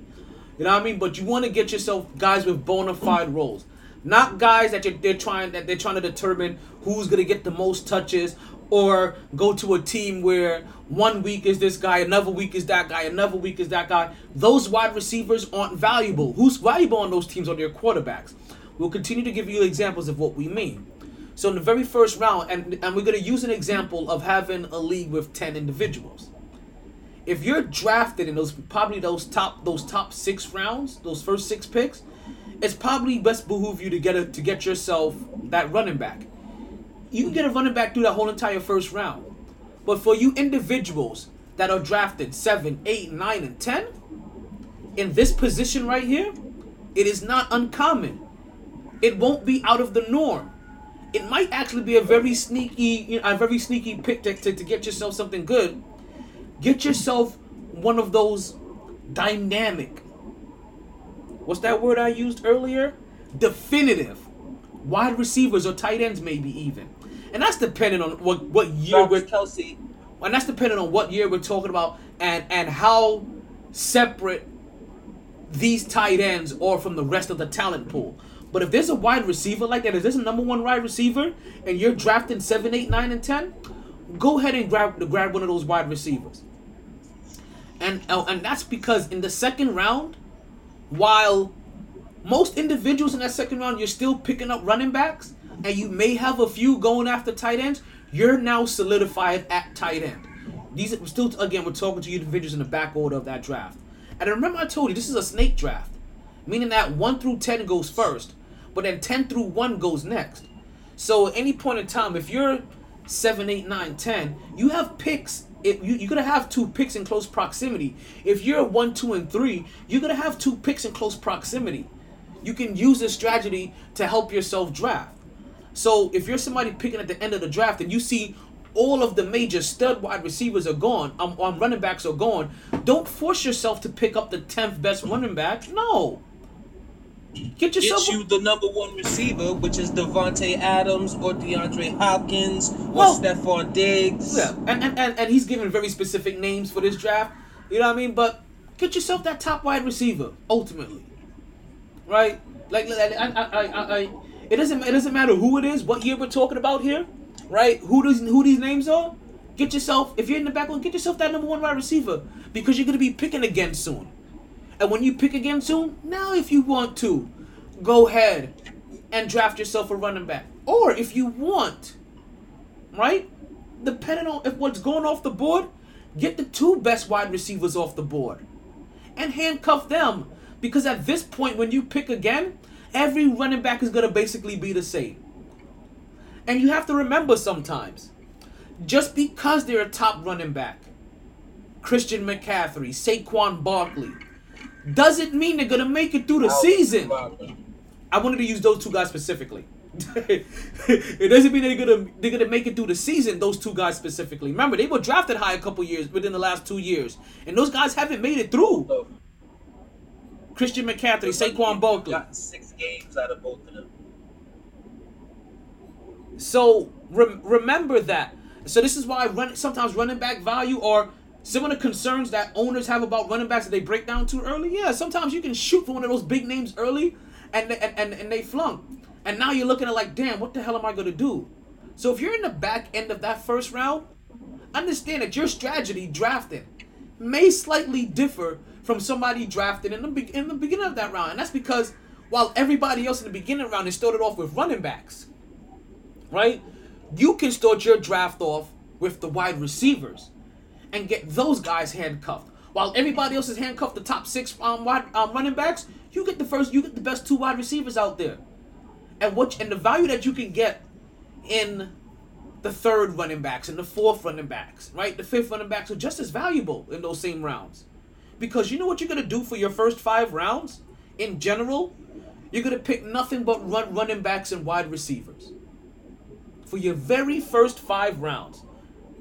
You know what I mean? But you want to get yourself guys with bona fide roles, not guys that you're, they're trying that they're trying to determine who's gonna get the most touches, or go to a team where one week is this guy, another week is that guy, another week is that guy. Those wide receivers aren't valuable. Who's valuable on those teams are their quarterbacks. We'll continue to give you examples of what we mean. So in the very first round, and and we're gonna use an example of having a league with ten individuals if you're drafted in those probably those top those top six rounds, those first six picks, it's probably best behoove you to get a, to get yourself that running back. You can get a running back through that whole entire first round, but for you individuals that are drafted seven, eight, nine, and ten, in this position right here, it is not uncommon. It won't be out of the norm. It might actually be a very sneaky, you know, a very sneaky pick to, to, to get yourself something good get yourself one of those dynamic what's that word i used earlier definitive wide receivers or tight ends maybe even and that's depending on what what year Travis we're Kelce. and that's depending on what year we're talking about and and how separate these tight ends are from the rest of the talent pool. But if there's a wide receiver like that, if there's a number one wide receiver, and you're drafting seven, eight, nine, and ten, go ahead and grab grab one of those wide receivers. And uh, and that's because in the second round, while most individuals in that second round, you're still picking up running backs, and you may have a few going after tight ends. You're now solidified at tight end. These are still again, we're talking to you individuals in the back order of that draft. And remember, I told you this is a snake draft, meaning that one through ten goes first, but then ten through one goes next. So at any point in time, if you're seven, eight, nine, ten, you have picks. If you, you're gonna have two picks in close proximity. If you're one, two, and three, you're gonna have two picks in close proximity. You can use this strategy to help yourself draft. So if you're somebody picking at the end of the draft and you see all of the major stud wide receivers are gone, um, um running backs are gone, don't force yourself to pick up the tenth best running back. No, Get yourself. Get you the number one receiver, which is Davante Adams or DeAndre Hopkins or Well- Stefon Diggs. Yeah, and, and, and, and he's given very specific names for this draft. You know what I mean? But get yourself that top wide receiver ultimately, right? Like, like, I, I, I, I, it doesn't it doesn't matter who it is, what year we're talking about here, right? Who these who these names are. Get yourself if you're in the back one, get yourself that number one wide receiver because you're gonna be picking again soon. And when you pick again soon, now if you want to, go ahead and draft yourself a running back. Or if you want, right? Depending on if what's going off the board, get the two best wide receivers off the board and handcuff them. Because at this point, when you pick again, every running back is going to basically be the same. And you have to remember sometimes, just because they're a top running back, Christian McCaffrey, Saquon Barkley, doesn't mean they're going to make it through the season. I wanted to use those two guys specifically. it doesn't mean they're gonna they're gonna make it through the season. Those two guys specifically. Remember, they were drafted high a couple years within the last two years, and those guys haven't made it through. Christian McCaffrey, Saquon Barkley. Got six games out of both of them. So rem- remember that. So this is why run sometimes running back value or some of the concerns that owners have about running backs that they break down too early. Yeah, sometimes you can shoot for one of those big names early, and they- and and, and they flunk, and now you're looking at like, damn, what the hell am I gonna do? So if you're in the back end of that first round, understand that your strategy drafting may slightly differ from somebody drafted in the be- in the beginning of that round, and that's because while everybody else in the beginning round has started off with running backs, right? You can start your draft off with the wide receivers and get those guys handcuffed. While everybody else is handcuffed, the top six um, wide um, running backs, you get the first, you get the best two wide receivers out there, and what and the value that you can get in the third running backs and the fourth running backs, right? The fifth running backs are just as valuable in those same rounds, because you know what you're gonna do for your first five rounds in general, you're gonna pick nothing but run running backs and wide receivers for your very first five rounds.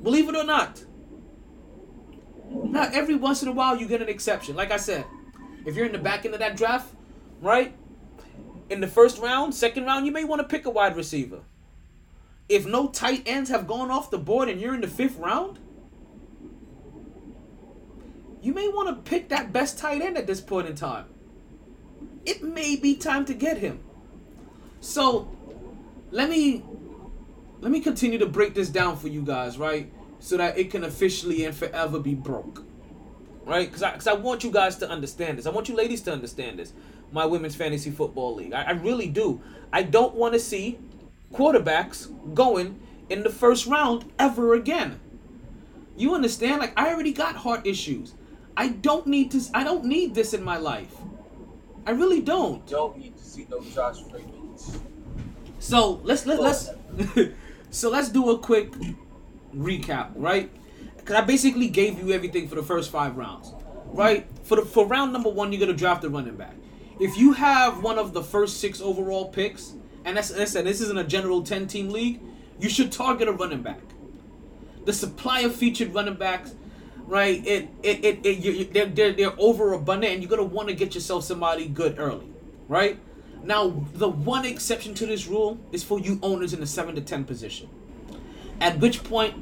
Believe it or not. Now, every once in a while, you get an exception. Like I said, if you're in the back end of that draft, right? In the first round, second round, you may want to pick a wide receiver. If no tight ends have gone off the board and you're in the fifth round, you may want to pick that best tight end at this point in time. It may be time to get him. So, let me let me continue to break this down for you guys, right? So that it can officially and forever be broke. Right? Because I, cause I want you guys to understand this. I want you ladies to understand this. My women's fantasy football league. I, I really do. I don't want to see quarterbacks going in the first round ever again. You understand? Like I already got heart issues. I don't need to. I don't need this in my life. I really don't. Don't need to see no Josh Freemans. So let's let, let's so let's do a quick recap, right? Because I basically gave you everything for the first five rounds, right? For the for round number one, you're gonna draft a running back. If you have one of the first six overall picks, and that's listen, this isn't a general ten team league, you should target a running back. The supply of featured running backs, right? It it it, it you, they're, they're they're overabundant, and you're gonna want to get yourself somebody good early, right? Now, the one exception to this rule is for you owners in the 7 to 10 position. At which point,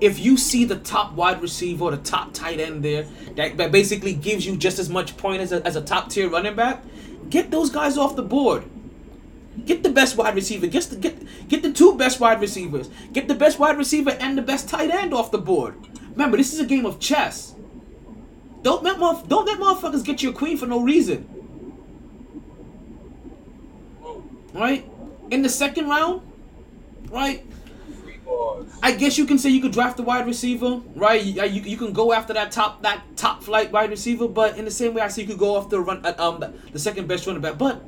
if you see the top wide receiver or the top tight end there, that, that basically gives you just as much point as a, as a top tier running back, get those guys off the board. Get the best wide receiver. Get the, get, get the two best wide receivers. Get the best wide receiver and the best tight end off the board. Remember, this is a game of chess. Don't let, motherf- don't let motherfuckers get your queen for no reason. right? In the second round, right? I guess you can say you could draft the wide receiver, right? You, you, you can go after that top that top flight wide receiver, but in the same way, I say you could go after run uh, um the, the second best running back. But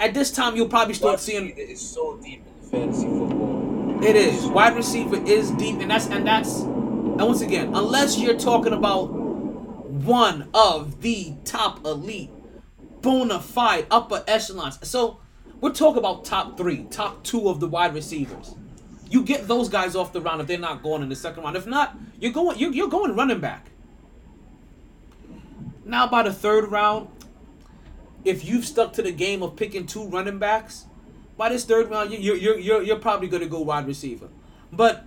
at this time, you'll probably start Wide seeing it's so deep in fantasy football. it is wide receiver is deep, and that's and that's and once again, unless you're talking about one of the top elite, bona fide upper echelons. So we're talking about top three, top two of the wide receivers. You get those guys off the round if they're not going in the second round. If not, you're going you're, you're going running back. Now by the third round, if you've stuck to the game of picking two running backs, by this third round, you- you're you're you're, you're probably gonna go wide receiver. But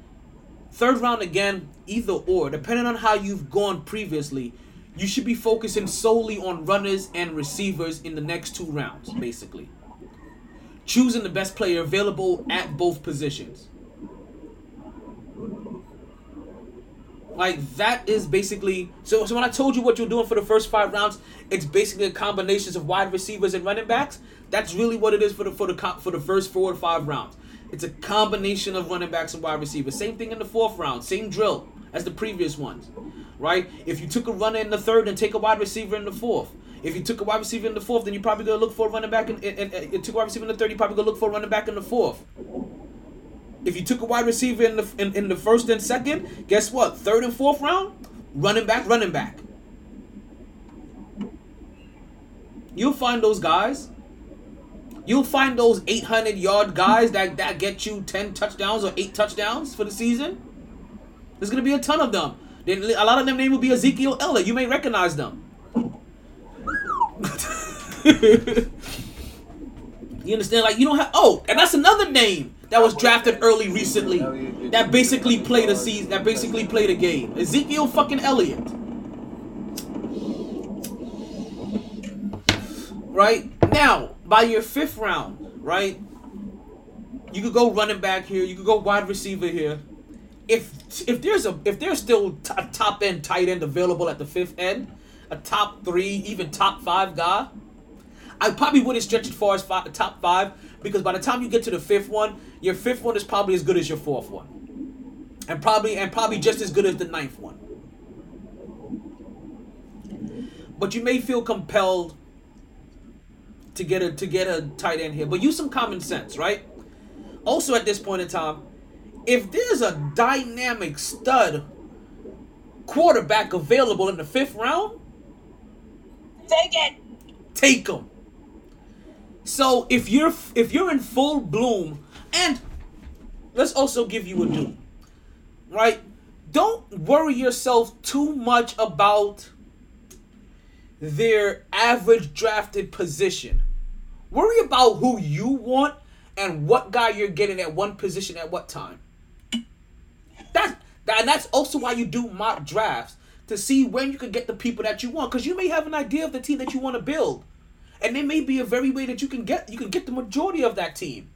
third round again, either or, depending on how you've gone previously, you should be focusing solely on runners and receivers in the next two rounds, basically. Choosing the best player available at both positions. Like that is basically so. So when I told you what you're doing for the first five rounds, it's basically a combination of wide receivers and running backs. That's really what it is for the for the for the first four or five rounds. It's a combination of running backs and wide receivers. Same thing in the fourth round. Same drill as the previous ones, right? If you took a runner in the third and take a wide receiver in the fourth. If you took a wide receiver in the fourth, then you're probably gonna look for a running back. And you took a wide receiver in the third, you're probably gonna look for a running back in the fourth. If you took a wide receiver in the in, in the first and second, guess what? Third and fourth round, running back, running back. You'll find those guys. You'll find those 800 yard guys that, that get you 10 touchdowns or 8 touchdowns for the season. There's going to be a ton of them. Then A lot of them name will be Ezekiel Elliott. You may recognize them. you understand? Like, you don't have. Oh, and that's another name that was drafted early recently. That basically played a season. That basically played a game. Ezekiel fucking Elliott. Right now, by your fifth round, right? You could go running back here. You could go wide receiver here. If if there's a if there's still t- a top end tight end available at the fifth end, a top three, even top five guy, I probably wouldn't stretch it far as five, top five because by the time you get to the fifth one, your fifth one is probably as good as your fourth one, and probably and probably just as good as the ninth one. But you may feel compelled to get a to get a tight end here, but use some common sense, right? Also, at this point in time, if there's a dynamic stud quarterback available in the fifth round, Take it. take him. So if you're if you're in full bloom, and let's also give you a do, right? Don't worry yourself too much about their average drafted position. Worry about who you want and what guy you're getting at one position at what time. That's that, and that's also why you do mock drafts to see when you can get the people that you want because you may have an idea of the team that you want to build. And there may be a very way that you can get you can get the majority of that team.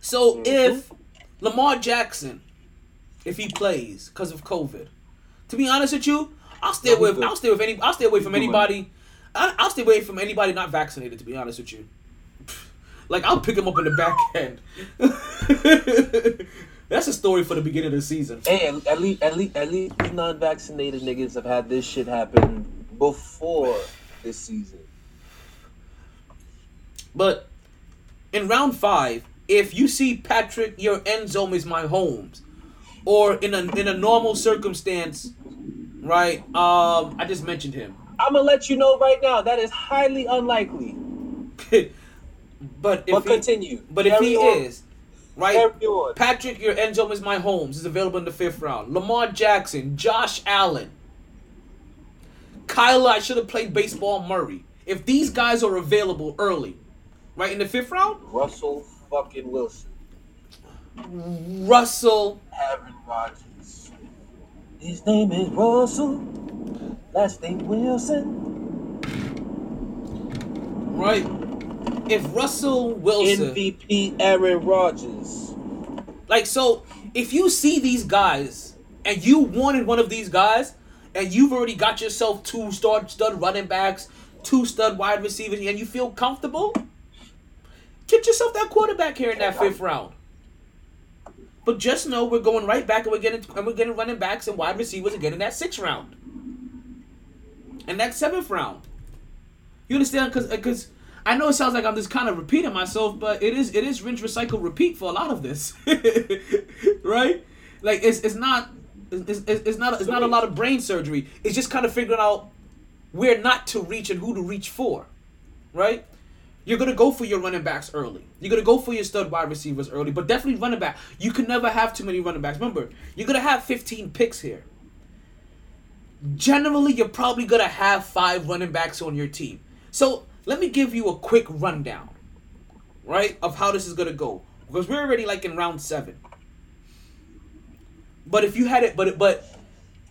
So if lamar jackson if he plays because of covid to be honest with you i'll stay away i'll stay with any i'll stay away from anybody I- i'll stay away from anybody not vaccinated to be honest with you like i'll pick him up in the back end that's a story for the beginning of the season Hey, at, at least at least at least non-vaccinated niggas have had this shit happen before this season. But in round five, if you see Patrick, your end zone is my homes, or in a in a normal circumstance, right? Um, I just mentioned him. I'm gonna let you know right now that is highly unlikely. but if But he, continue. but if he on. is, right? Patrick, your end zone is my homes is available in the fifth round. Lamar Jackson, Josh Allen, Kyler. I should have played baseball. Murray. If these guys are available early, right in the fifth round, Russell fucking Wilson, Russell. Aaron Rodgers. His name is Russell. Last name Wilson. Right. If Russell Wilson, MVP Aaron Rodgers. like, so if you see these guys and you wanted one of these guys, and you've already got yourself two star stud running backs, two stud wide receivers, and you feel comfortable, get yourself that quarterback here in that fifth round. But just know we're going right back and we're getting and we're getting running backs and wide receivers again in that sixth round. And that seventh round. You understand? Because because uh, I know it sounds like I'm just kind of repeating myself, but it is it is rinse, recycle, repeat for a lot of this, right? Like it's it's not it's, it's, it's not it's not a lot of brain surgery. It's just kind of figuring out where not to reach and who to reach for, right? You're gonna go for your running backs early. You're gonna go for your stud wide receivers early, but definitely running back. You can never have too many running backs. Remember, you're gonna have 15 picks here generally you're probably gonna have five running backs on your team. So let me give you a quick rundown, right, of how this is gonna go because we're already like in round seven. But if you had it, but but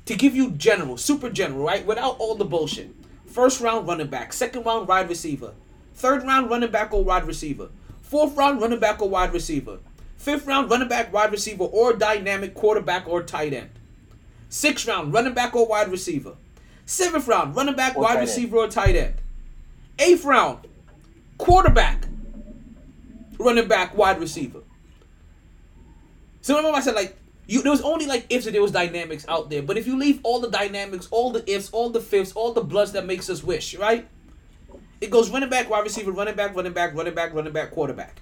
to give you general, super general, right, without all the bullshit. First round running back, second round wide receiver, third round running back or wide receiver, fourth round running back or wide receiver, fifth round running back, wide receiver or dynamic quarterback or tight end, sixth round running back or wide receiver, seventh round running back, Or wide tight end. receiver or tight end, eighth round quarterback, running back, wide receiver. So remember I said like you there was only like ifs and there was dynamics out there. But if you leave all the dynamics, all the ifs, all the fifths, all the bloods that makes us wish, right? It goes running back, wide receiver, running back, running back, running back, running back, quarterback.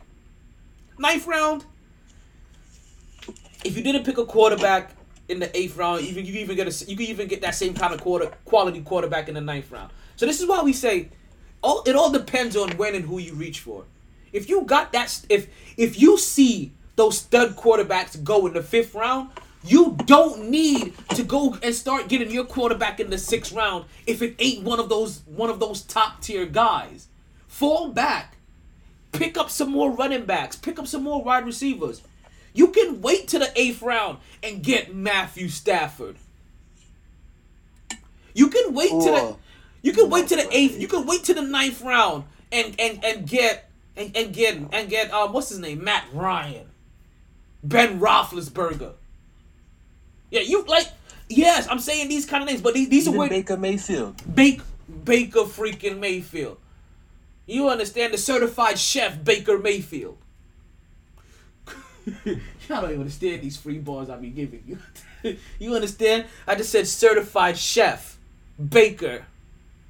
Ninth round. If you didn't pick a quarterback in the eighth round, Even you even get a you can even get that same kind of quarter quality quarterback in the ninth round. So this is why we say, all it all depends on when and who you reach for. If you got that, if if you see those stud quarterbacks go in the fifth round, you don't need to go and start getting your quarterback in the sixth round if it ain't one of those one of those top tier guys. Fall back, pick up some more running backs, pick up some more wide receivers. You can wait to the eighth round and get Matthew Stafford. You can wait to the you can wait to the eighth. You can wait to the ninth round and and and get and, and get and get um what's his name Matt Ryan, Ben Roethlisberger. Yeah, you like yes. I'm saying these kind of names, but these, these are where Baker Mayfield. Bake Baker freaking Mayfield. You understand the certified chef Baker Mayfield. I don't even understand these free bars I be giving you. you understand? I just said certified chef Baker.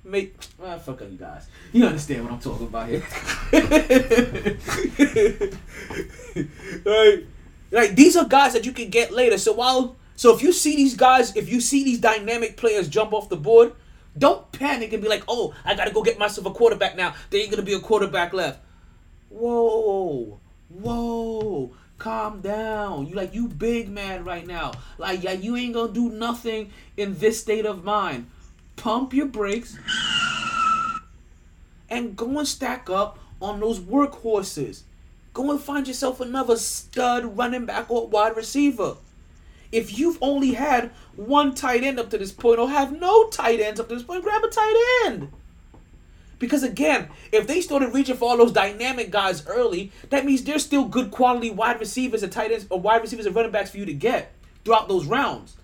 Make ah, fuck up you guys. You understand what I'm talking about here. right. Like these are guys that you can get later. So while so if you see these guys, if you see these dynamic players jump off the board, don't panic and be like, "Oh, I gotta go get myself a quarterback now." There ain't gonna be a quarterback left. Whoa, whoa, calm down. You like you big man right now. Like yeah, you ain't gonna do nothing in this state of mind. Pump your brakes and go and stack up on those workhorses. Go and find yourself another stud running back or wide receiver. If you've only had one tight end up to this point or have no tight ends up to this point, grab a tight end. Because again, if they started reaching for all those dynamic guys early, that means there's still good quality wide receivers and tight ends or wide receivers and running backs for you to get throughout those rounds.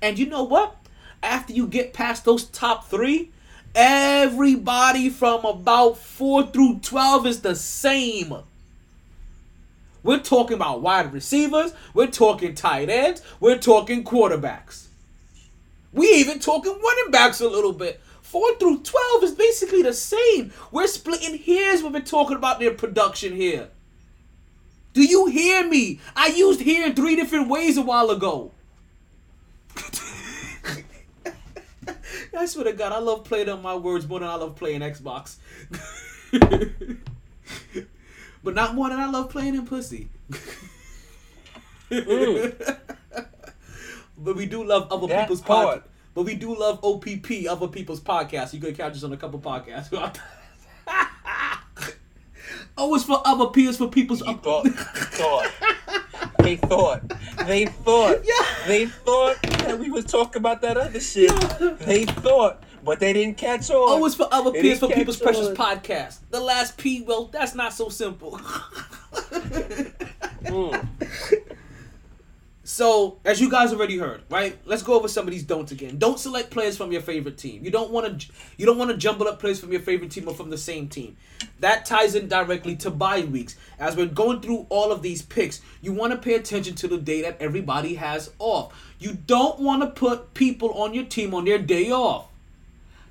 And you know what? After you get past those top three, everybody from about four through twelve is the same. We're talking about wide receivers. We're talking tight ends. We're talking quarterbacks. We even talking running backs a little bit. Four through twelve is basically the same. We're splitting hairs when we're talking about their production here. Do you hear me? I used here in three different ways a while ago. I swear to God, I love playing on my words more than I love playing Xbox. but not more than I love playing in pussy. Mm. but we do love other That people's part. But we do love OPP, other people's podcasts. You could catch us on a couple podcasts. oh, it's for other peers, for people's. You thought, thought. They thought. They thought. Yeah. They thought that we was talking about that other shit. They thought, but they didn't catch on. Oh, it's for other They peers, for people's catch precious on. podcast. The last P, well, that's not so simple. Mm. So, as you guys already heard, right? Let's go over some of these don'ts again. Don't select players from your favorite team. You don't want to you don't want to jumble up players from your favorite team or from the same team. That ties in directly to bye weeks. As we're going through all of these picks, you want to pay attention to the day that everybody has off. You don't want to put people on your team on their day off.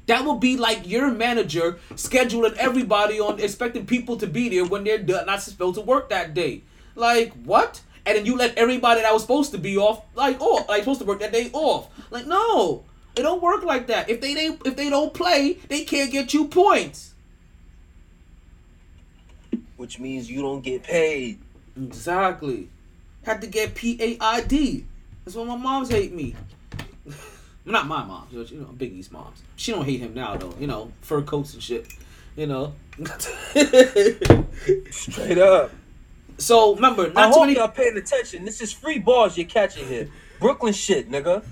That will be like your manager scheduling everybody on expecting people to be there when they're not supposed to work that day. Like what? And then you let everybody that was supposed to be off, like oh, like supposed to work that day off. Like no, it don't work like that. If they, they if they don't play, they can't get you points. Which means you don't get paid. Exactly. Had to get P A I D. That's why my moms hate me. Not my mom, you know, Biggie's moms. She don't hate him now though. You know, fur coats and shit. You know. Straight up. So remember, I not too many. y'all paying attention. This is free balls you're catching here. Brooklyn shit, nigga.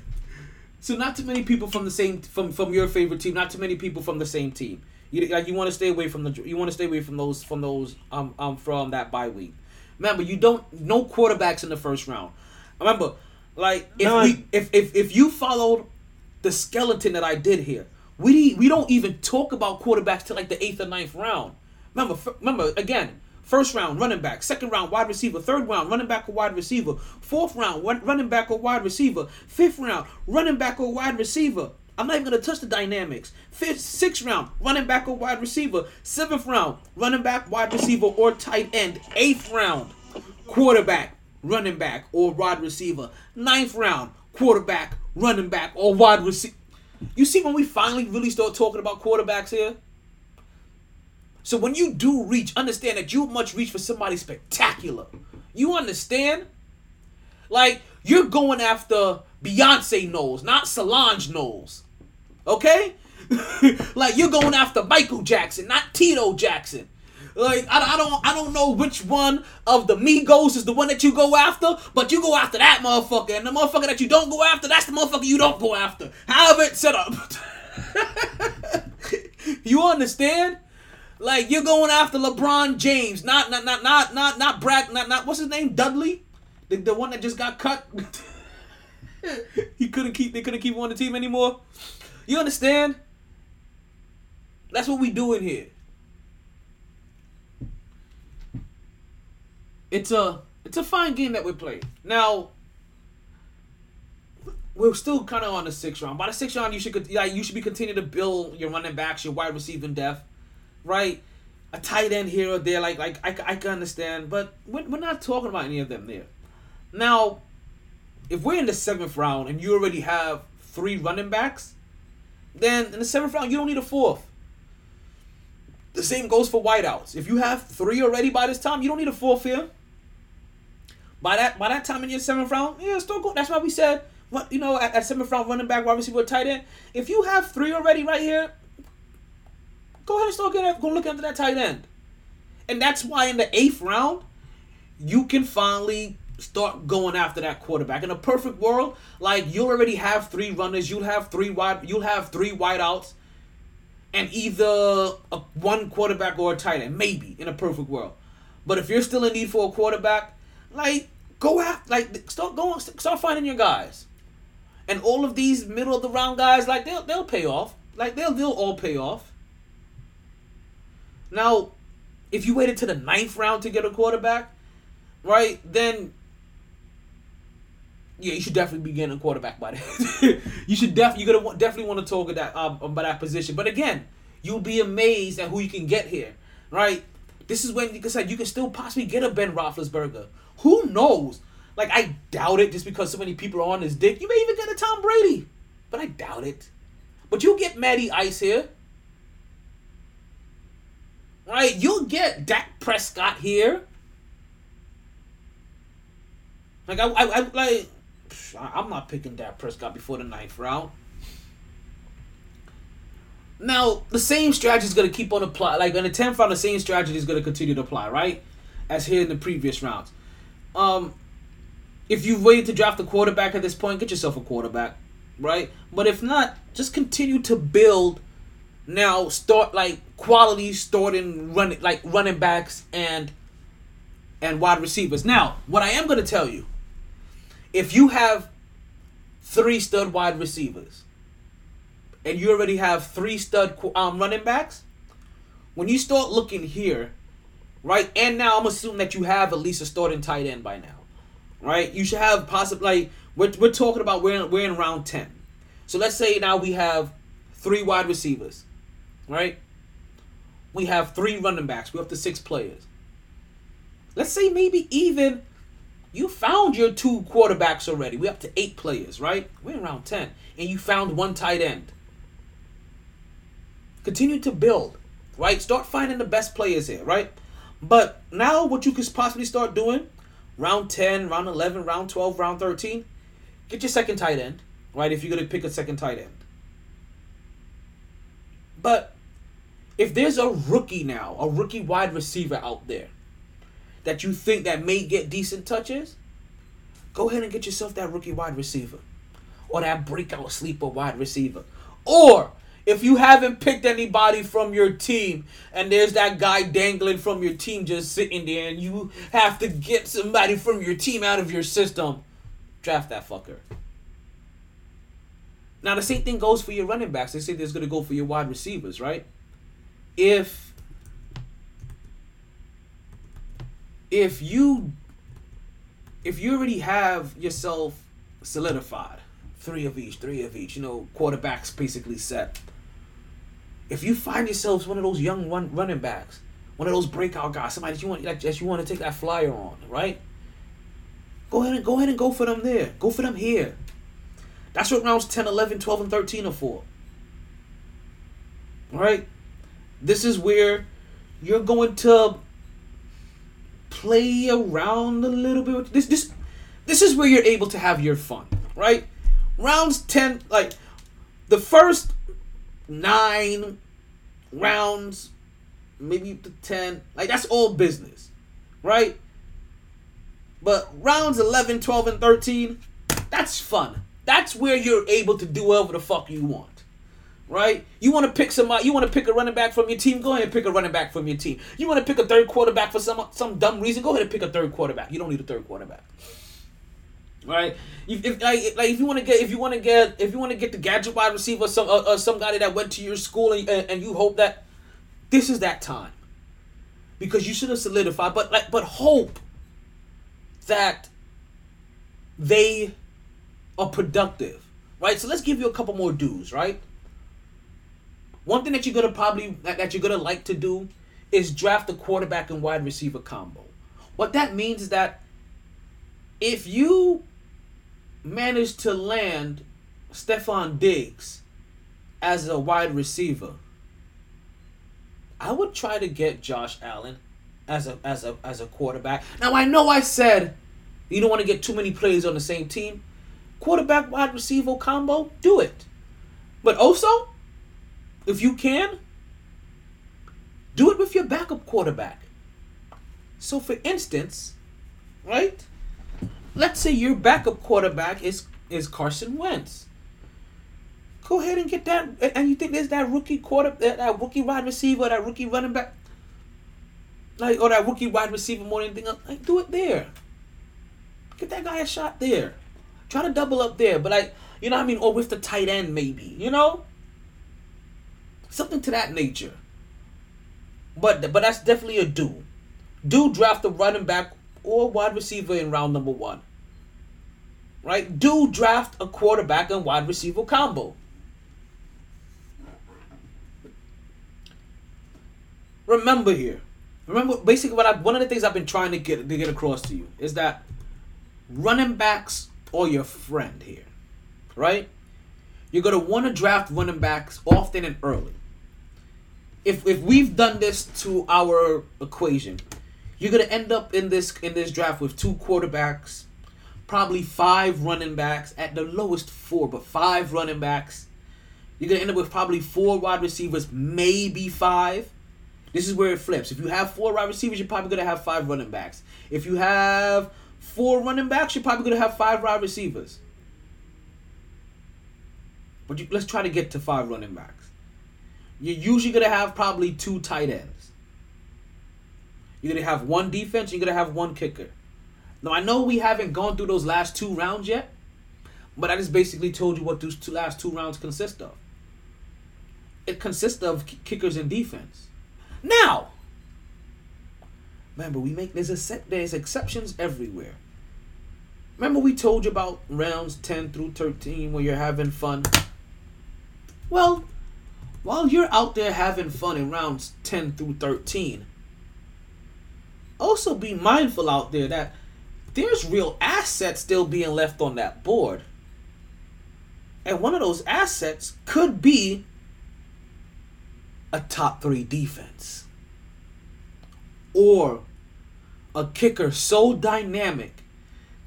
So not too many people from the same from from your favorite team. Not too many people from the same team. You like you want to stay away from the you want to stay away from those from those um um from that bye week. Remember, you don't no quarterbacks in the first round. Remember, like if None. we if if if you followed the skeleton that I did here, we we don't even talk about quarterbacks till like the eighth or ninth round. Remember, f- remember again. First round, running back. Second round, wide receiver. Third round, running back or wide receiver. Fourth round, running back or wide receiver. Fifth round, running back or wide receiver. I'm not even gonna touch the dynamics. Fifth, sixth round, running back or wide receiver. Seventh round, running back, wide receiver, or tight end. Eighth round, quarterback, running back, or wide receiver. Ninth round, quarterback, running back, or wide receiver. You see when we finally really start talking about quarterbacks here? So when you do reach, understand that you must reach for somebody spectacular. You understand? Like you're going after Beyonce Knowles, not Solange Knowles. Okay? like you're going after Michael Jackson, not Tito Jackson. Like I, I don't I don't know which one of the Migos is the one that you go after, but you go after that motherfucker, and the motherfucker that you don't go after, that's the motherfucker you don't go after. However it's set up. you understand? Like you're going after LeBron James, not not not not not not Brad, not not what's his name, Dudley, the, the one that just got cut. he couldn't keep they couldn't keep him on the team anymore. You understand? That's what we doing here. It's a it's a fine game that we play. Now we're still kind of on the sixth round. By the sixth round, you should like you should be continuing to build your running backs, your wide receiving depth, right? A tight end here or there, like like I, I can understand, but we're, we're not talking about any of them there. Now, if we're in the seventh round and you already have three running backs, then in the seventh round you don't need a fourth. The same goes for wideouts. If you have three already by this time, you don't need a fourth here. By that by that time in your seventh round, yeah, still go. That's why we said what you know at, at seventh round running back, wide receiver, tight end. If you have three already right here, go ahead and start getting go look after that tight end. And that's why in the eighth round, you can finally start going after that quarterback. In a perfect world, like you'll already have three runners, you'll have three wide, you'll have three wideouts, and either a one quarterback or a tight end, maybe in a perfect world. But if you're still in need for a quarterback, like go after, like start going, start finding your guys. And all of these middle of the round guys, like they'll they'll pay off. Like they'll they'll all pay off. Now, if you waited to the ninth round to get a quarterback, right, then yeah, you should definitely be getting a quarterback by then. you should def you're gonna definitely want to talk at that um about that position. But again, you'll be amazed at who you can get here, right? This is when, like I said, you can still possibly get a Ben Roethlisberger. Who knows? Like I doubt it, just because so many people are on his dick. You may even get a Tom Brady, but I doubt it. But you'll get Matty Ice here, right? You'll get Dak Prescott here. Like I, I, I like. I'm not picking Dak Prescott before the ninth round. Now the same strategy is gonna keep on apply. Like in the tenth round, the same strategy is gonna continue to apply, right? As here in the previous rounds. Um, if you've waited to draft a quarterback at this point, get yourself a quarterback, right? But if not, just continue to build. Now start like quality starting running like running backs and and wide receivers. Now, what I am gonna tell you, if you have three stud wide receivers and you already have three stud um, running backs, when you start looking here, right, and now I'm assuming that you have at least a starting tight end by now, right? You should have possibly like we're, we're talking about we're in, we're in round ten, so let's say now we have three wide receivers, right? We have three running backs. We're up to six players. Let's say maybe even you found your two quarterbacks already. We're up to eight players, right? We're in round 10. And you found one tight end. Continue to build, right? Start finding the best players here, right? But now what you could possibly start doing, round 10, round 11, round 12, round 13, get your second tight end, right? If you're going to pick a second tight end. But if there's a rookie now, a rookie wide receiver out there that you think that may get decent touches, go ahead and get yourself that rookie wide receiver or that breakout sleeper wide receiver. Or if you haven't picked anybody from your team and there's that guy dangling from your team just sitting there and you have to get somebody from your team out of your system, draft that fucker. Now the same thing goes for your running backs. They say there's gonna go for your wide receivers, right? If if you if you already have yourself solidified, three of each, three of each, you know, quarterbacks basically set. If you find yourselves one of those young run, running backs, one of those breakout guys, somebody that you want that that you want to take that flyer on, right? Go ahead and go ahead and go for them there. Go for them here. That's what rounds 10, 11, 12, and 13 are for. All right? This is where you're going to play around a little bit. This this this is where you're able to have your fun, right? Rounds 10 like the first 9 rounds maybe the 10 like that's all business, right? But rounds 11, 12 and 13 that's fun. That's where you're able to do whatever the fuck you want. Right? You want to pick somebody, you want to pick a running back from your team, go ahead and pick a running back from your team. You want to pick a third quarterback for some some dumb reason, go ahead and pick a third quarterback. You don't need a third quarterback. Right? If, if like, like if you want to get if you want to get if you want to get the gadget wide receiver some uh, uh, some guy that went to your school and, and, and you hope that this is that time. Because you should have solidified but like but hope that they are productive, right? So let's give you a couple more dues, right? One thing that you're gonna probably that, you're gonna like to do is draft a quarterback and wide receiver combo. What that means is that if you manage to land Stefon Diggs as a wide receiver, I would try to get Josh Allen as a as a as a quarterback. Now I know I said you don't want to get too many players on the same team. Quarterback wide receiver combo, do it. But also, if you can, do it with your backup quarterback. So for instance, right? Let's say your backup quarterback is is Carson Wentz. Go ahead and get that and you think there's that rookie quarter that, that rookie wide receiver, that rookie running back like or that rookie wide receiver more than anything else, like do it there. Get that guy a shot there. Try to double up there, but like you know what I mean, or with the tight end maybe, you know, something to that nature. But but that's definitely a do. Do draft a running back or wide receiver in round number one. Right? Do draft a quarterback and wide receiver combo. Remember here. Remember basically what I one of the things I've been trying to get to get across to you is that running backs are your friend here. Right? You're gonna want to draft running backs often and early. If if we've done this to our equation, you're gonna end up in this in this draft with two quarterbacks, probably five running backs at the lowest four, but five running backs. You're gonna end up with probably four wide receivers, maybe five. This is where it flips. If you have four wide receivers, you're probably gonna have five running backs. If you have four running backs, you're probably gonna have five wide receivers. But you, let's try to get to five running backs. You're usually gonna have probably two tight ends. You're gonna have one defense. You're gonna have one kicker. Now I know we haven't gone through those last two rounds yet, but I just basically told you what those two last two rounds consist of. It consists of kickers and defense. Now, remember we make there's a set there's exceptions everywhere. Remember we told you about rounds ten through thirteen where you're having fun. Well, while you're out there having fun in rounds ten through thirteen, also be mindful out there that there's real assets still being left on that board. And one of those assets could be a top three defense. Or a kicker so dynamic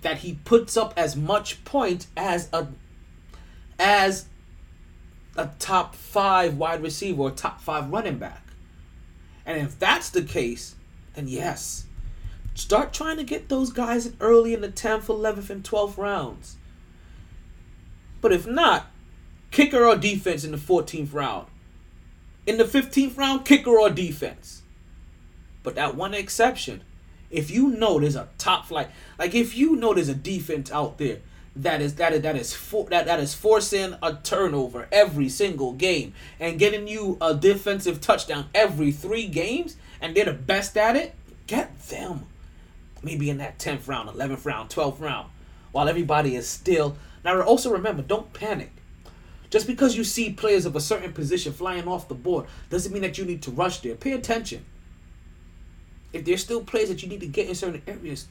that he puts up as much point as a as a top five wide receiver or top five running back. And if that's the case, then yes. Start trying to get those guys in early in the 10th, 11th, and 12th rounds. But if not, kicker or defense in the 14th round. In the 15th round, kicker or defense. But that one exception, if you know there's a top flight, like if you know there's a defense out there that is that is that is for, that that is forcing a turnover every single game and getting you a defensive touchdown every three games, and they're the best at it, get them. Maybe in that 10th round, 11th round, 12th round, while everybody is still. Now, also remember, don't panic. Just because you see players of a certain position flying off the board doesn't mean that you need to rush there. Pay attention. If there's still players that you need to get in certain areas,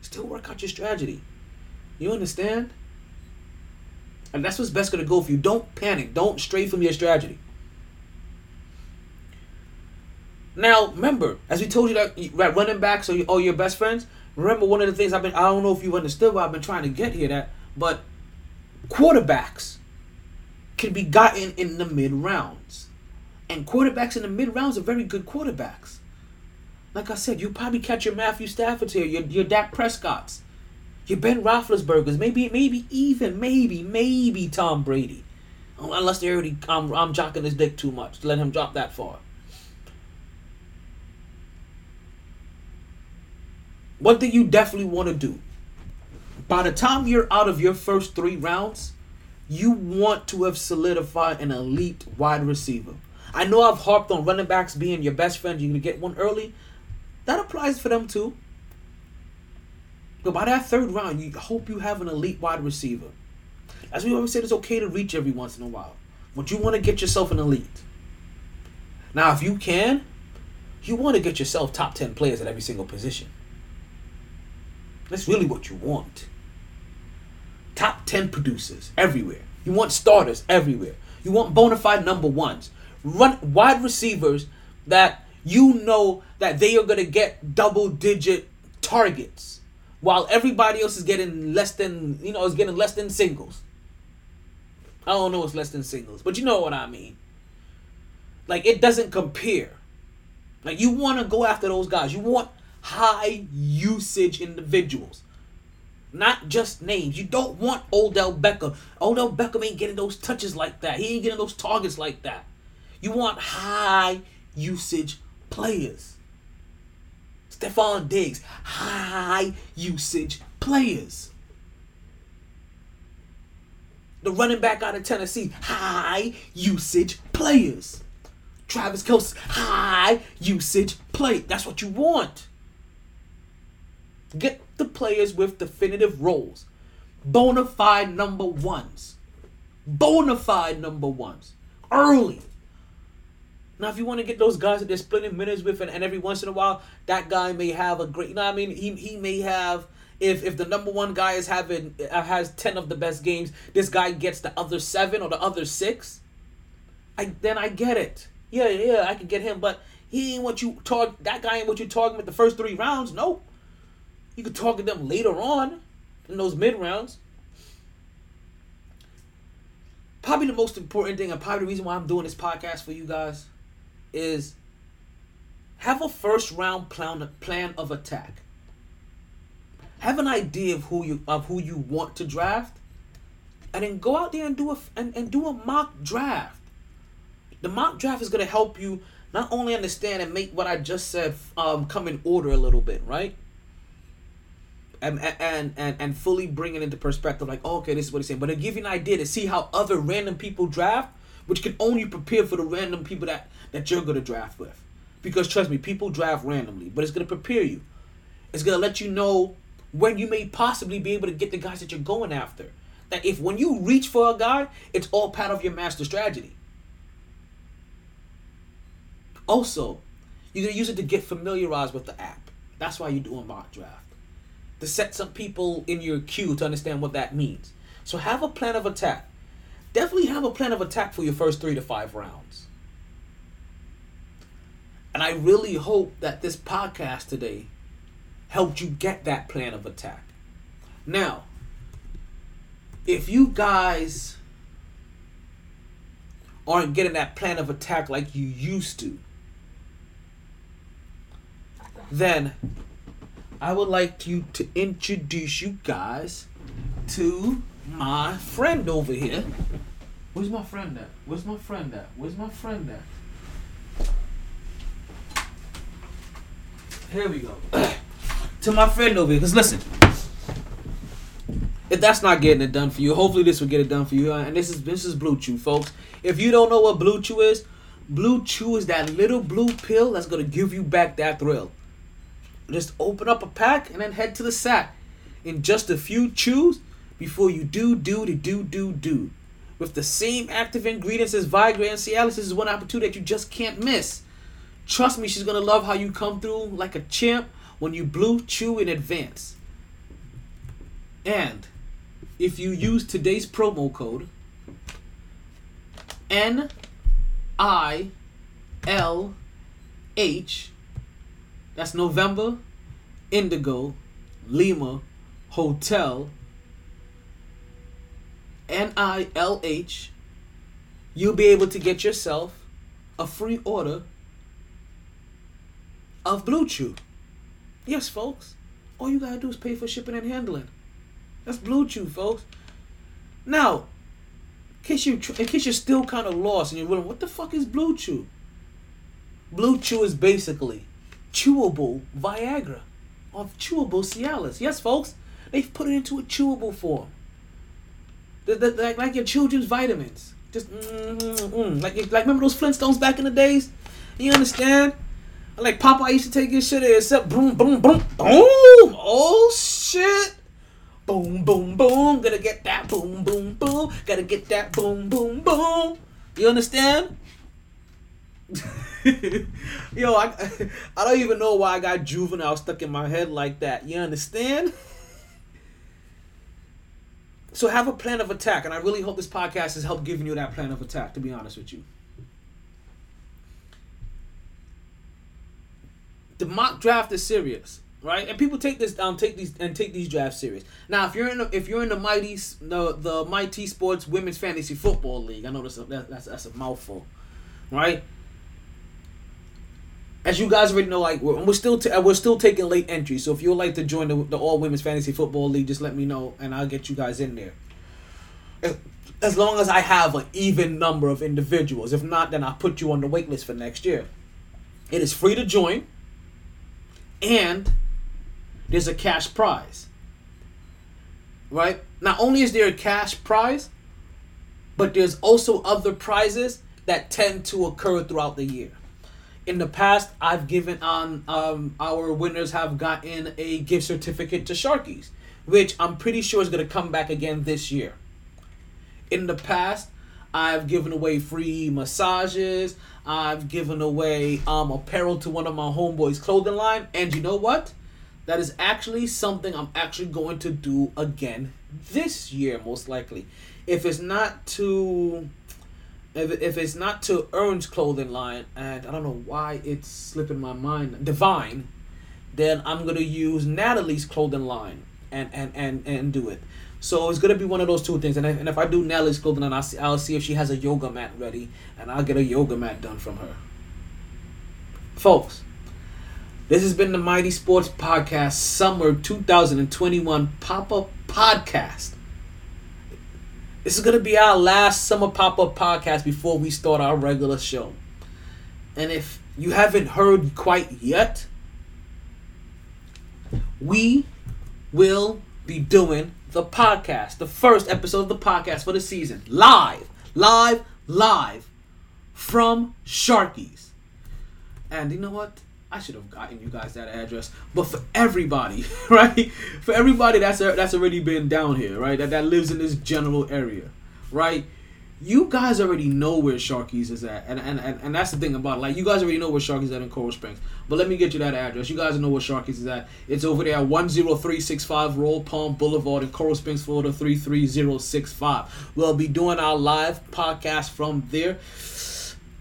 still work out your strategy. You understand? And that's what's best to go for you. Don't panic. Don't stray from your strategy. Now, remember, as we told you that that running backs are all your best friends. Remember, one of the things I've been, I don't know if you understood what I've been trying to get here, that, but quarterbacks can be gotten in the mid rounds. And quarterbacks in the mid rounds are very good quarterbacks. Like I said, you probably catch your Matthew Staffords here, your, your Dak Prescott's, your Ben Roethlisberger's, maybe, maybe even, maybe, maybe Tom Brady. Oh, unless they already, I'm, I'm jocking his dick too much to let him drop that far. One thing you definitely want to do by the time you're out of your first three rounds, you want to have solidified an elite wide receiver. I know I've harped on running backs being your best friend. You're going to get one early. That applies for them too. But by that third round, you hope you have an elite wide receiver. As we always said, it's okay to reach every once in a while. But you want to get yourself an elite. Now, if you can, you want to get yourself top 10 players at every single position. That's really what you want. Top 10 producers everywhere. You want starters everywhere. You want bona fide number ones. Run wide receivers that you know that they are going to get double digit targets while everybody else is getting less than, you know, is getting less than singles. I don't know it's less than singles, but you know what I mean. Like it doesn't compare. Like you want to go after those guys. You want high usage individuals. Not just names. You don't want Odell Beckham. Odell Beckham ain't getting those touches like that. He ain't getting those targets like that. You want high usage players. Stefon Diggs, high usage players. The running back out of Tennessee, high usage players. Travis Kelce, high usage play. That's what you want. Get the players with definitive roles. Bona fide number ones. Bona fide number ones. Early. Now, if you want to get those guys that they're splitting minutes with, and, and every once in a while, that guy may have a great. You know what I mean? He, he may have. If, if the number one guy is having uh, has ten of the best games, this guy gets the other seven or the other six. I then I get it. Yeah, yeah, I can get him, but he ain't what you talk. That guy ain't what you target with the first three rounds. Nope. You could target them later on in those mid rounds. Probably the most important thing, and probably the reason why I'm doing this podcast for you guys, is have a first round plan plan of attack. Have an idea of who you of who you want to draft, and then go out there and do a and, and do a mock draft. The mock draft is gonna help you not only understand and make what I just said um, come in order a little bit, right? And and and and fully bring it into perspective, like oh, okay, this is what he's saying, but it'll give you an idea to see how other random people draft, which can only prepare for the random people that that you're gonna draft with. Because trust me, people draft randomly, but it's gonna prepare you. It's gonna let you know when you may possibly be able to get the guys that you're going after. That if when you reach for a guy, it's all part of your master strategy. Also, you're gonna use it to get familiarized with the app. That's why you're doing mock draft. To set some people in your queue to understand what that means. So have a plan of attack. Definitely have a plan of attack for your first three to five rounds. And I really hope that this podcast today helped you get that plan of attack. Now, if you guys aren't getting that plan of attack like you used to, then I would like you to introduce you guys to my friend over here. Where's my friend at? Where's my friend at? Where's my friend at? Here we go. to my friend over here, because listen, if that's not getting it done for you, hopefully this will get it done for you. And this is this is BlueChew, folks. If you don't know what BlueChew is, BlueChew is that little blue pill that's gonna give you back that thrill. Just open up a pack and then head to the sack. In just a few chews before you do do to do do do. With the same active ingredients as Viagra and Cialis, this is one opportunity that you just can't miss. Trust me, she's gonna love how you come through like a champ when you BlueChew in advance. And if you use today's promo code N I L H that's November Indigo Lima Hotel N I L H you'll be able to get yourself a free order of BlueChew. Yes, folks. All you gotta do is pay for shipping and handling. That's BlueChew, folks. Now, in case you in case you're still kind of lost and you're wondering what the fuck is BlueChew? Blue Chew is basically chewable Viagra or chewable Cialis. Yes, folks, they've put it into a chewable form. The, the, like, like your children's vitamins. Just mm, mm, mm. like like remember those Flintstones back in the days? You understand? Like Papa used to take his shit and except boom boom boom boom. Oh shit. Boom, boom, boom. Gotta get that boom, boom, boom. Gotta get that boom, boom, boom. You understand? Yo, I, I don't even know why I got juvenile stuck in my head like that. You understand? So have a plan of attack, and I really hope this podcast has helped giving you that plan of attack. To be honest with you, the mock draft is serious right? And people take this um take these and take these drafts serious. Now, if you're in the, if you're in the MyT the the MyT Sports women's fantasy football league, I know that's a, that, that's that's a mouthful, right? As you guys already know, like we're, we're still t- uh, we're still taking late entries. So if you'd like to join the, the all women's fantasy football league, just let me know and I'll get you guys in there. As, as long as I have an even number of individuals. If not, then I'll put you on the wait list for next year. It is free to join, and there's a cash prize. Right? Not only is there a cash prize, but there's also other prizes that tend to occur throughout the year. In the past, I've given on um, our winners have gotten a gift certificate to Sharkies, which I'm pretty sure is going to come back again this year. In the past, I've given away free massages. I've given away um, apparel to one of my homeboys' clothing line. And you know what? That is actually something I'm actually going to do again this year, most likely. If it's not to, if, if it's not to Earn's clothing line, and I don't know why it's slipping my mind, Divine, then I'm gonna use Natalie's clothing line and and and and do it. So it's gonna be one of those two things. And if, and if I do Natalie's clothing line, I'll see, I'll see if she has a yoga mat ready, and I'll get a yoga mat done from her. Folks, this has been the MyT Sports Podcast Summer 2021 pop up podcast. This is to be our last summer pop up podcast before we start our regular show. And if you haven't heard quite yet, we will be doing the podcast, the first episode of the podcast for the season, live, live, live from Sharkies. And you know what? I should have gotten you guys that address. But for everybody, right? For everybody that's that's already been down here, right? That that lives in this general area, right? You guys already know where Sharkies is at, and and, and, and that's the thing about it. like you guys already know where Sharkies is at in Coral Springs. But let me get you that address. You guys know where Sharkies is at. It's over there at one zero three six five Royal Palm Boulevard in Coral Springs, Florida three three zero six five. We'll be doing our live podcast from there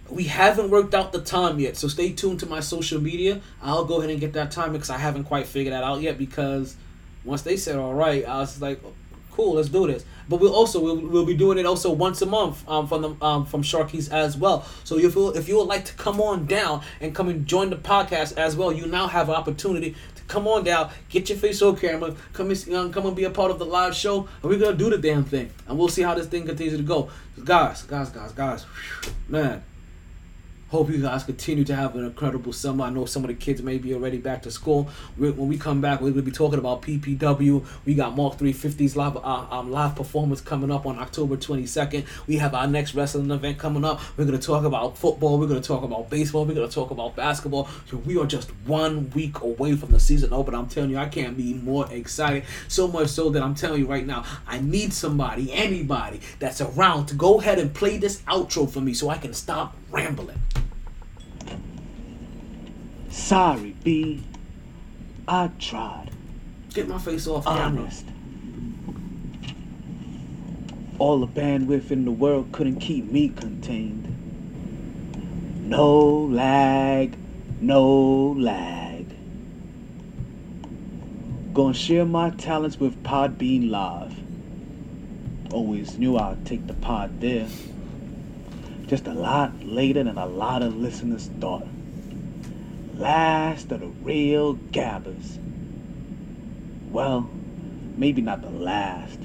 we haven't worked out the time yet so stay tuned to my social media i'll go ahead and get that time because i haven't quite figured that out yet because once they said all right i was like Cool, let's do this. But we'll also we'll, we'll be doing it also once a month um, from the um, from Sharkies as well. So if you if you would like to come on down and come and join the podcast as well, you now have an opportunity to come on down, get your face on camera, come and come and be a part of the live show, and we're gonna do the damn thing, and we'll see how this thing continues to go. Guys, guys, guys, guys, man. Hope you guys continue to have an incredible summer. I know some of the kids may be already back to school. we when we come back, we're gonna be talking about PPW. We got Mark 350's live uh, um, live performance coming up on October 22nd. We have our next wrestling event coming up. We're gonna talk about football. We're gonna talk about baseball. We're gonna talk about basketball. So we are just one week away from the season open. I'm telling you, I can't be more excited. So much so that I'm telling you right now, I need somebody, anybody that's around to go ahead and play this outro for me so I can stop rambling. Sorry, B. I tried. Get my face off camera. Honest. All the bandwidth in the world couldn't keep me contained. No lag, no lag. Gonna share my talents with Podbean Live. Always knew I'd take the pod there. Just a lot later than a lot of listeners thought. Last of the real gabbers. Well, maybe not the last.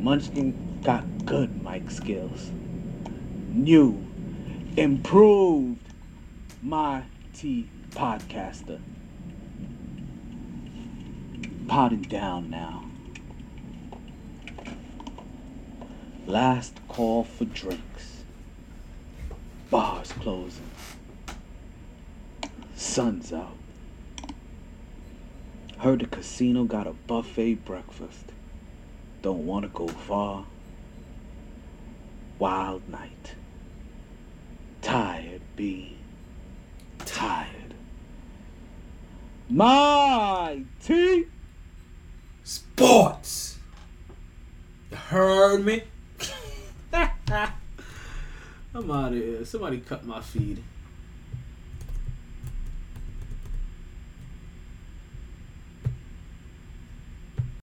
Munchkin got good mic skills. New, improved my T podcaster. Potting down now. Last call for drinks. Bars closing. Sun's out. Heard the casino got a buffet breakfast. Don't want to go far. Wild night. Tired, B. Tired. My T. Sports. You heard me? I'm out of here. Somebody cut my feed.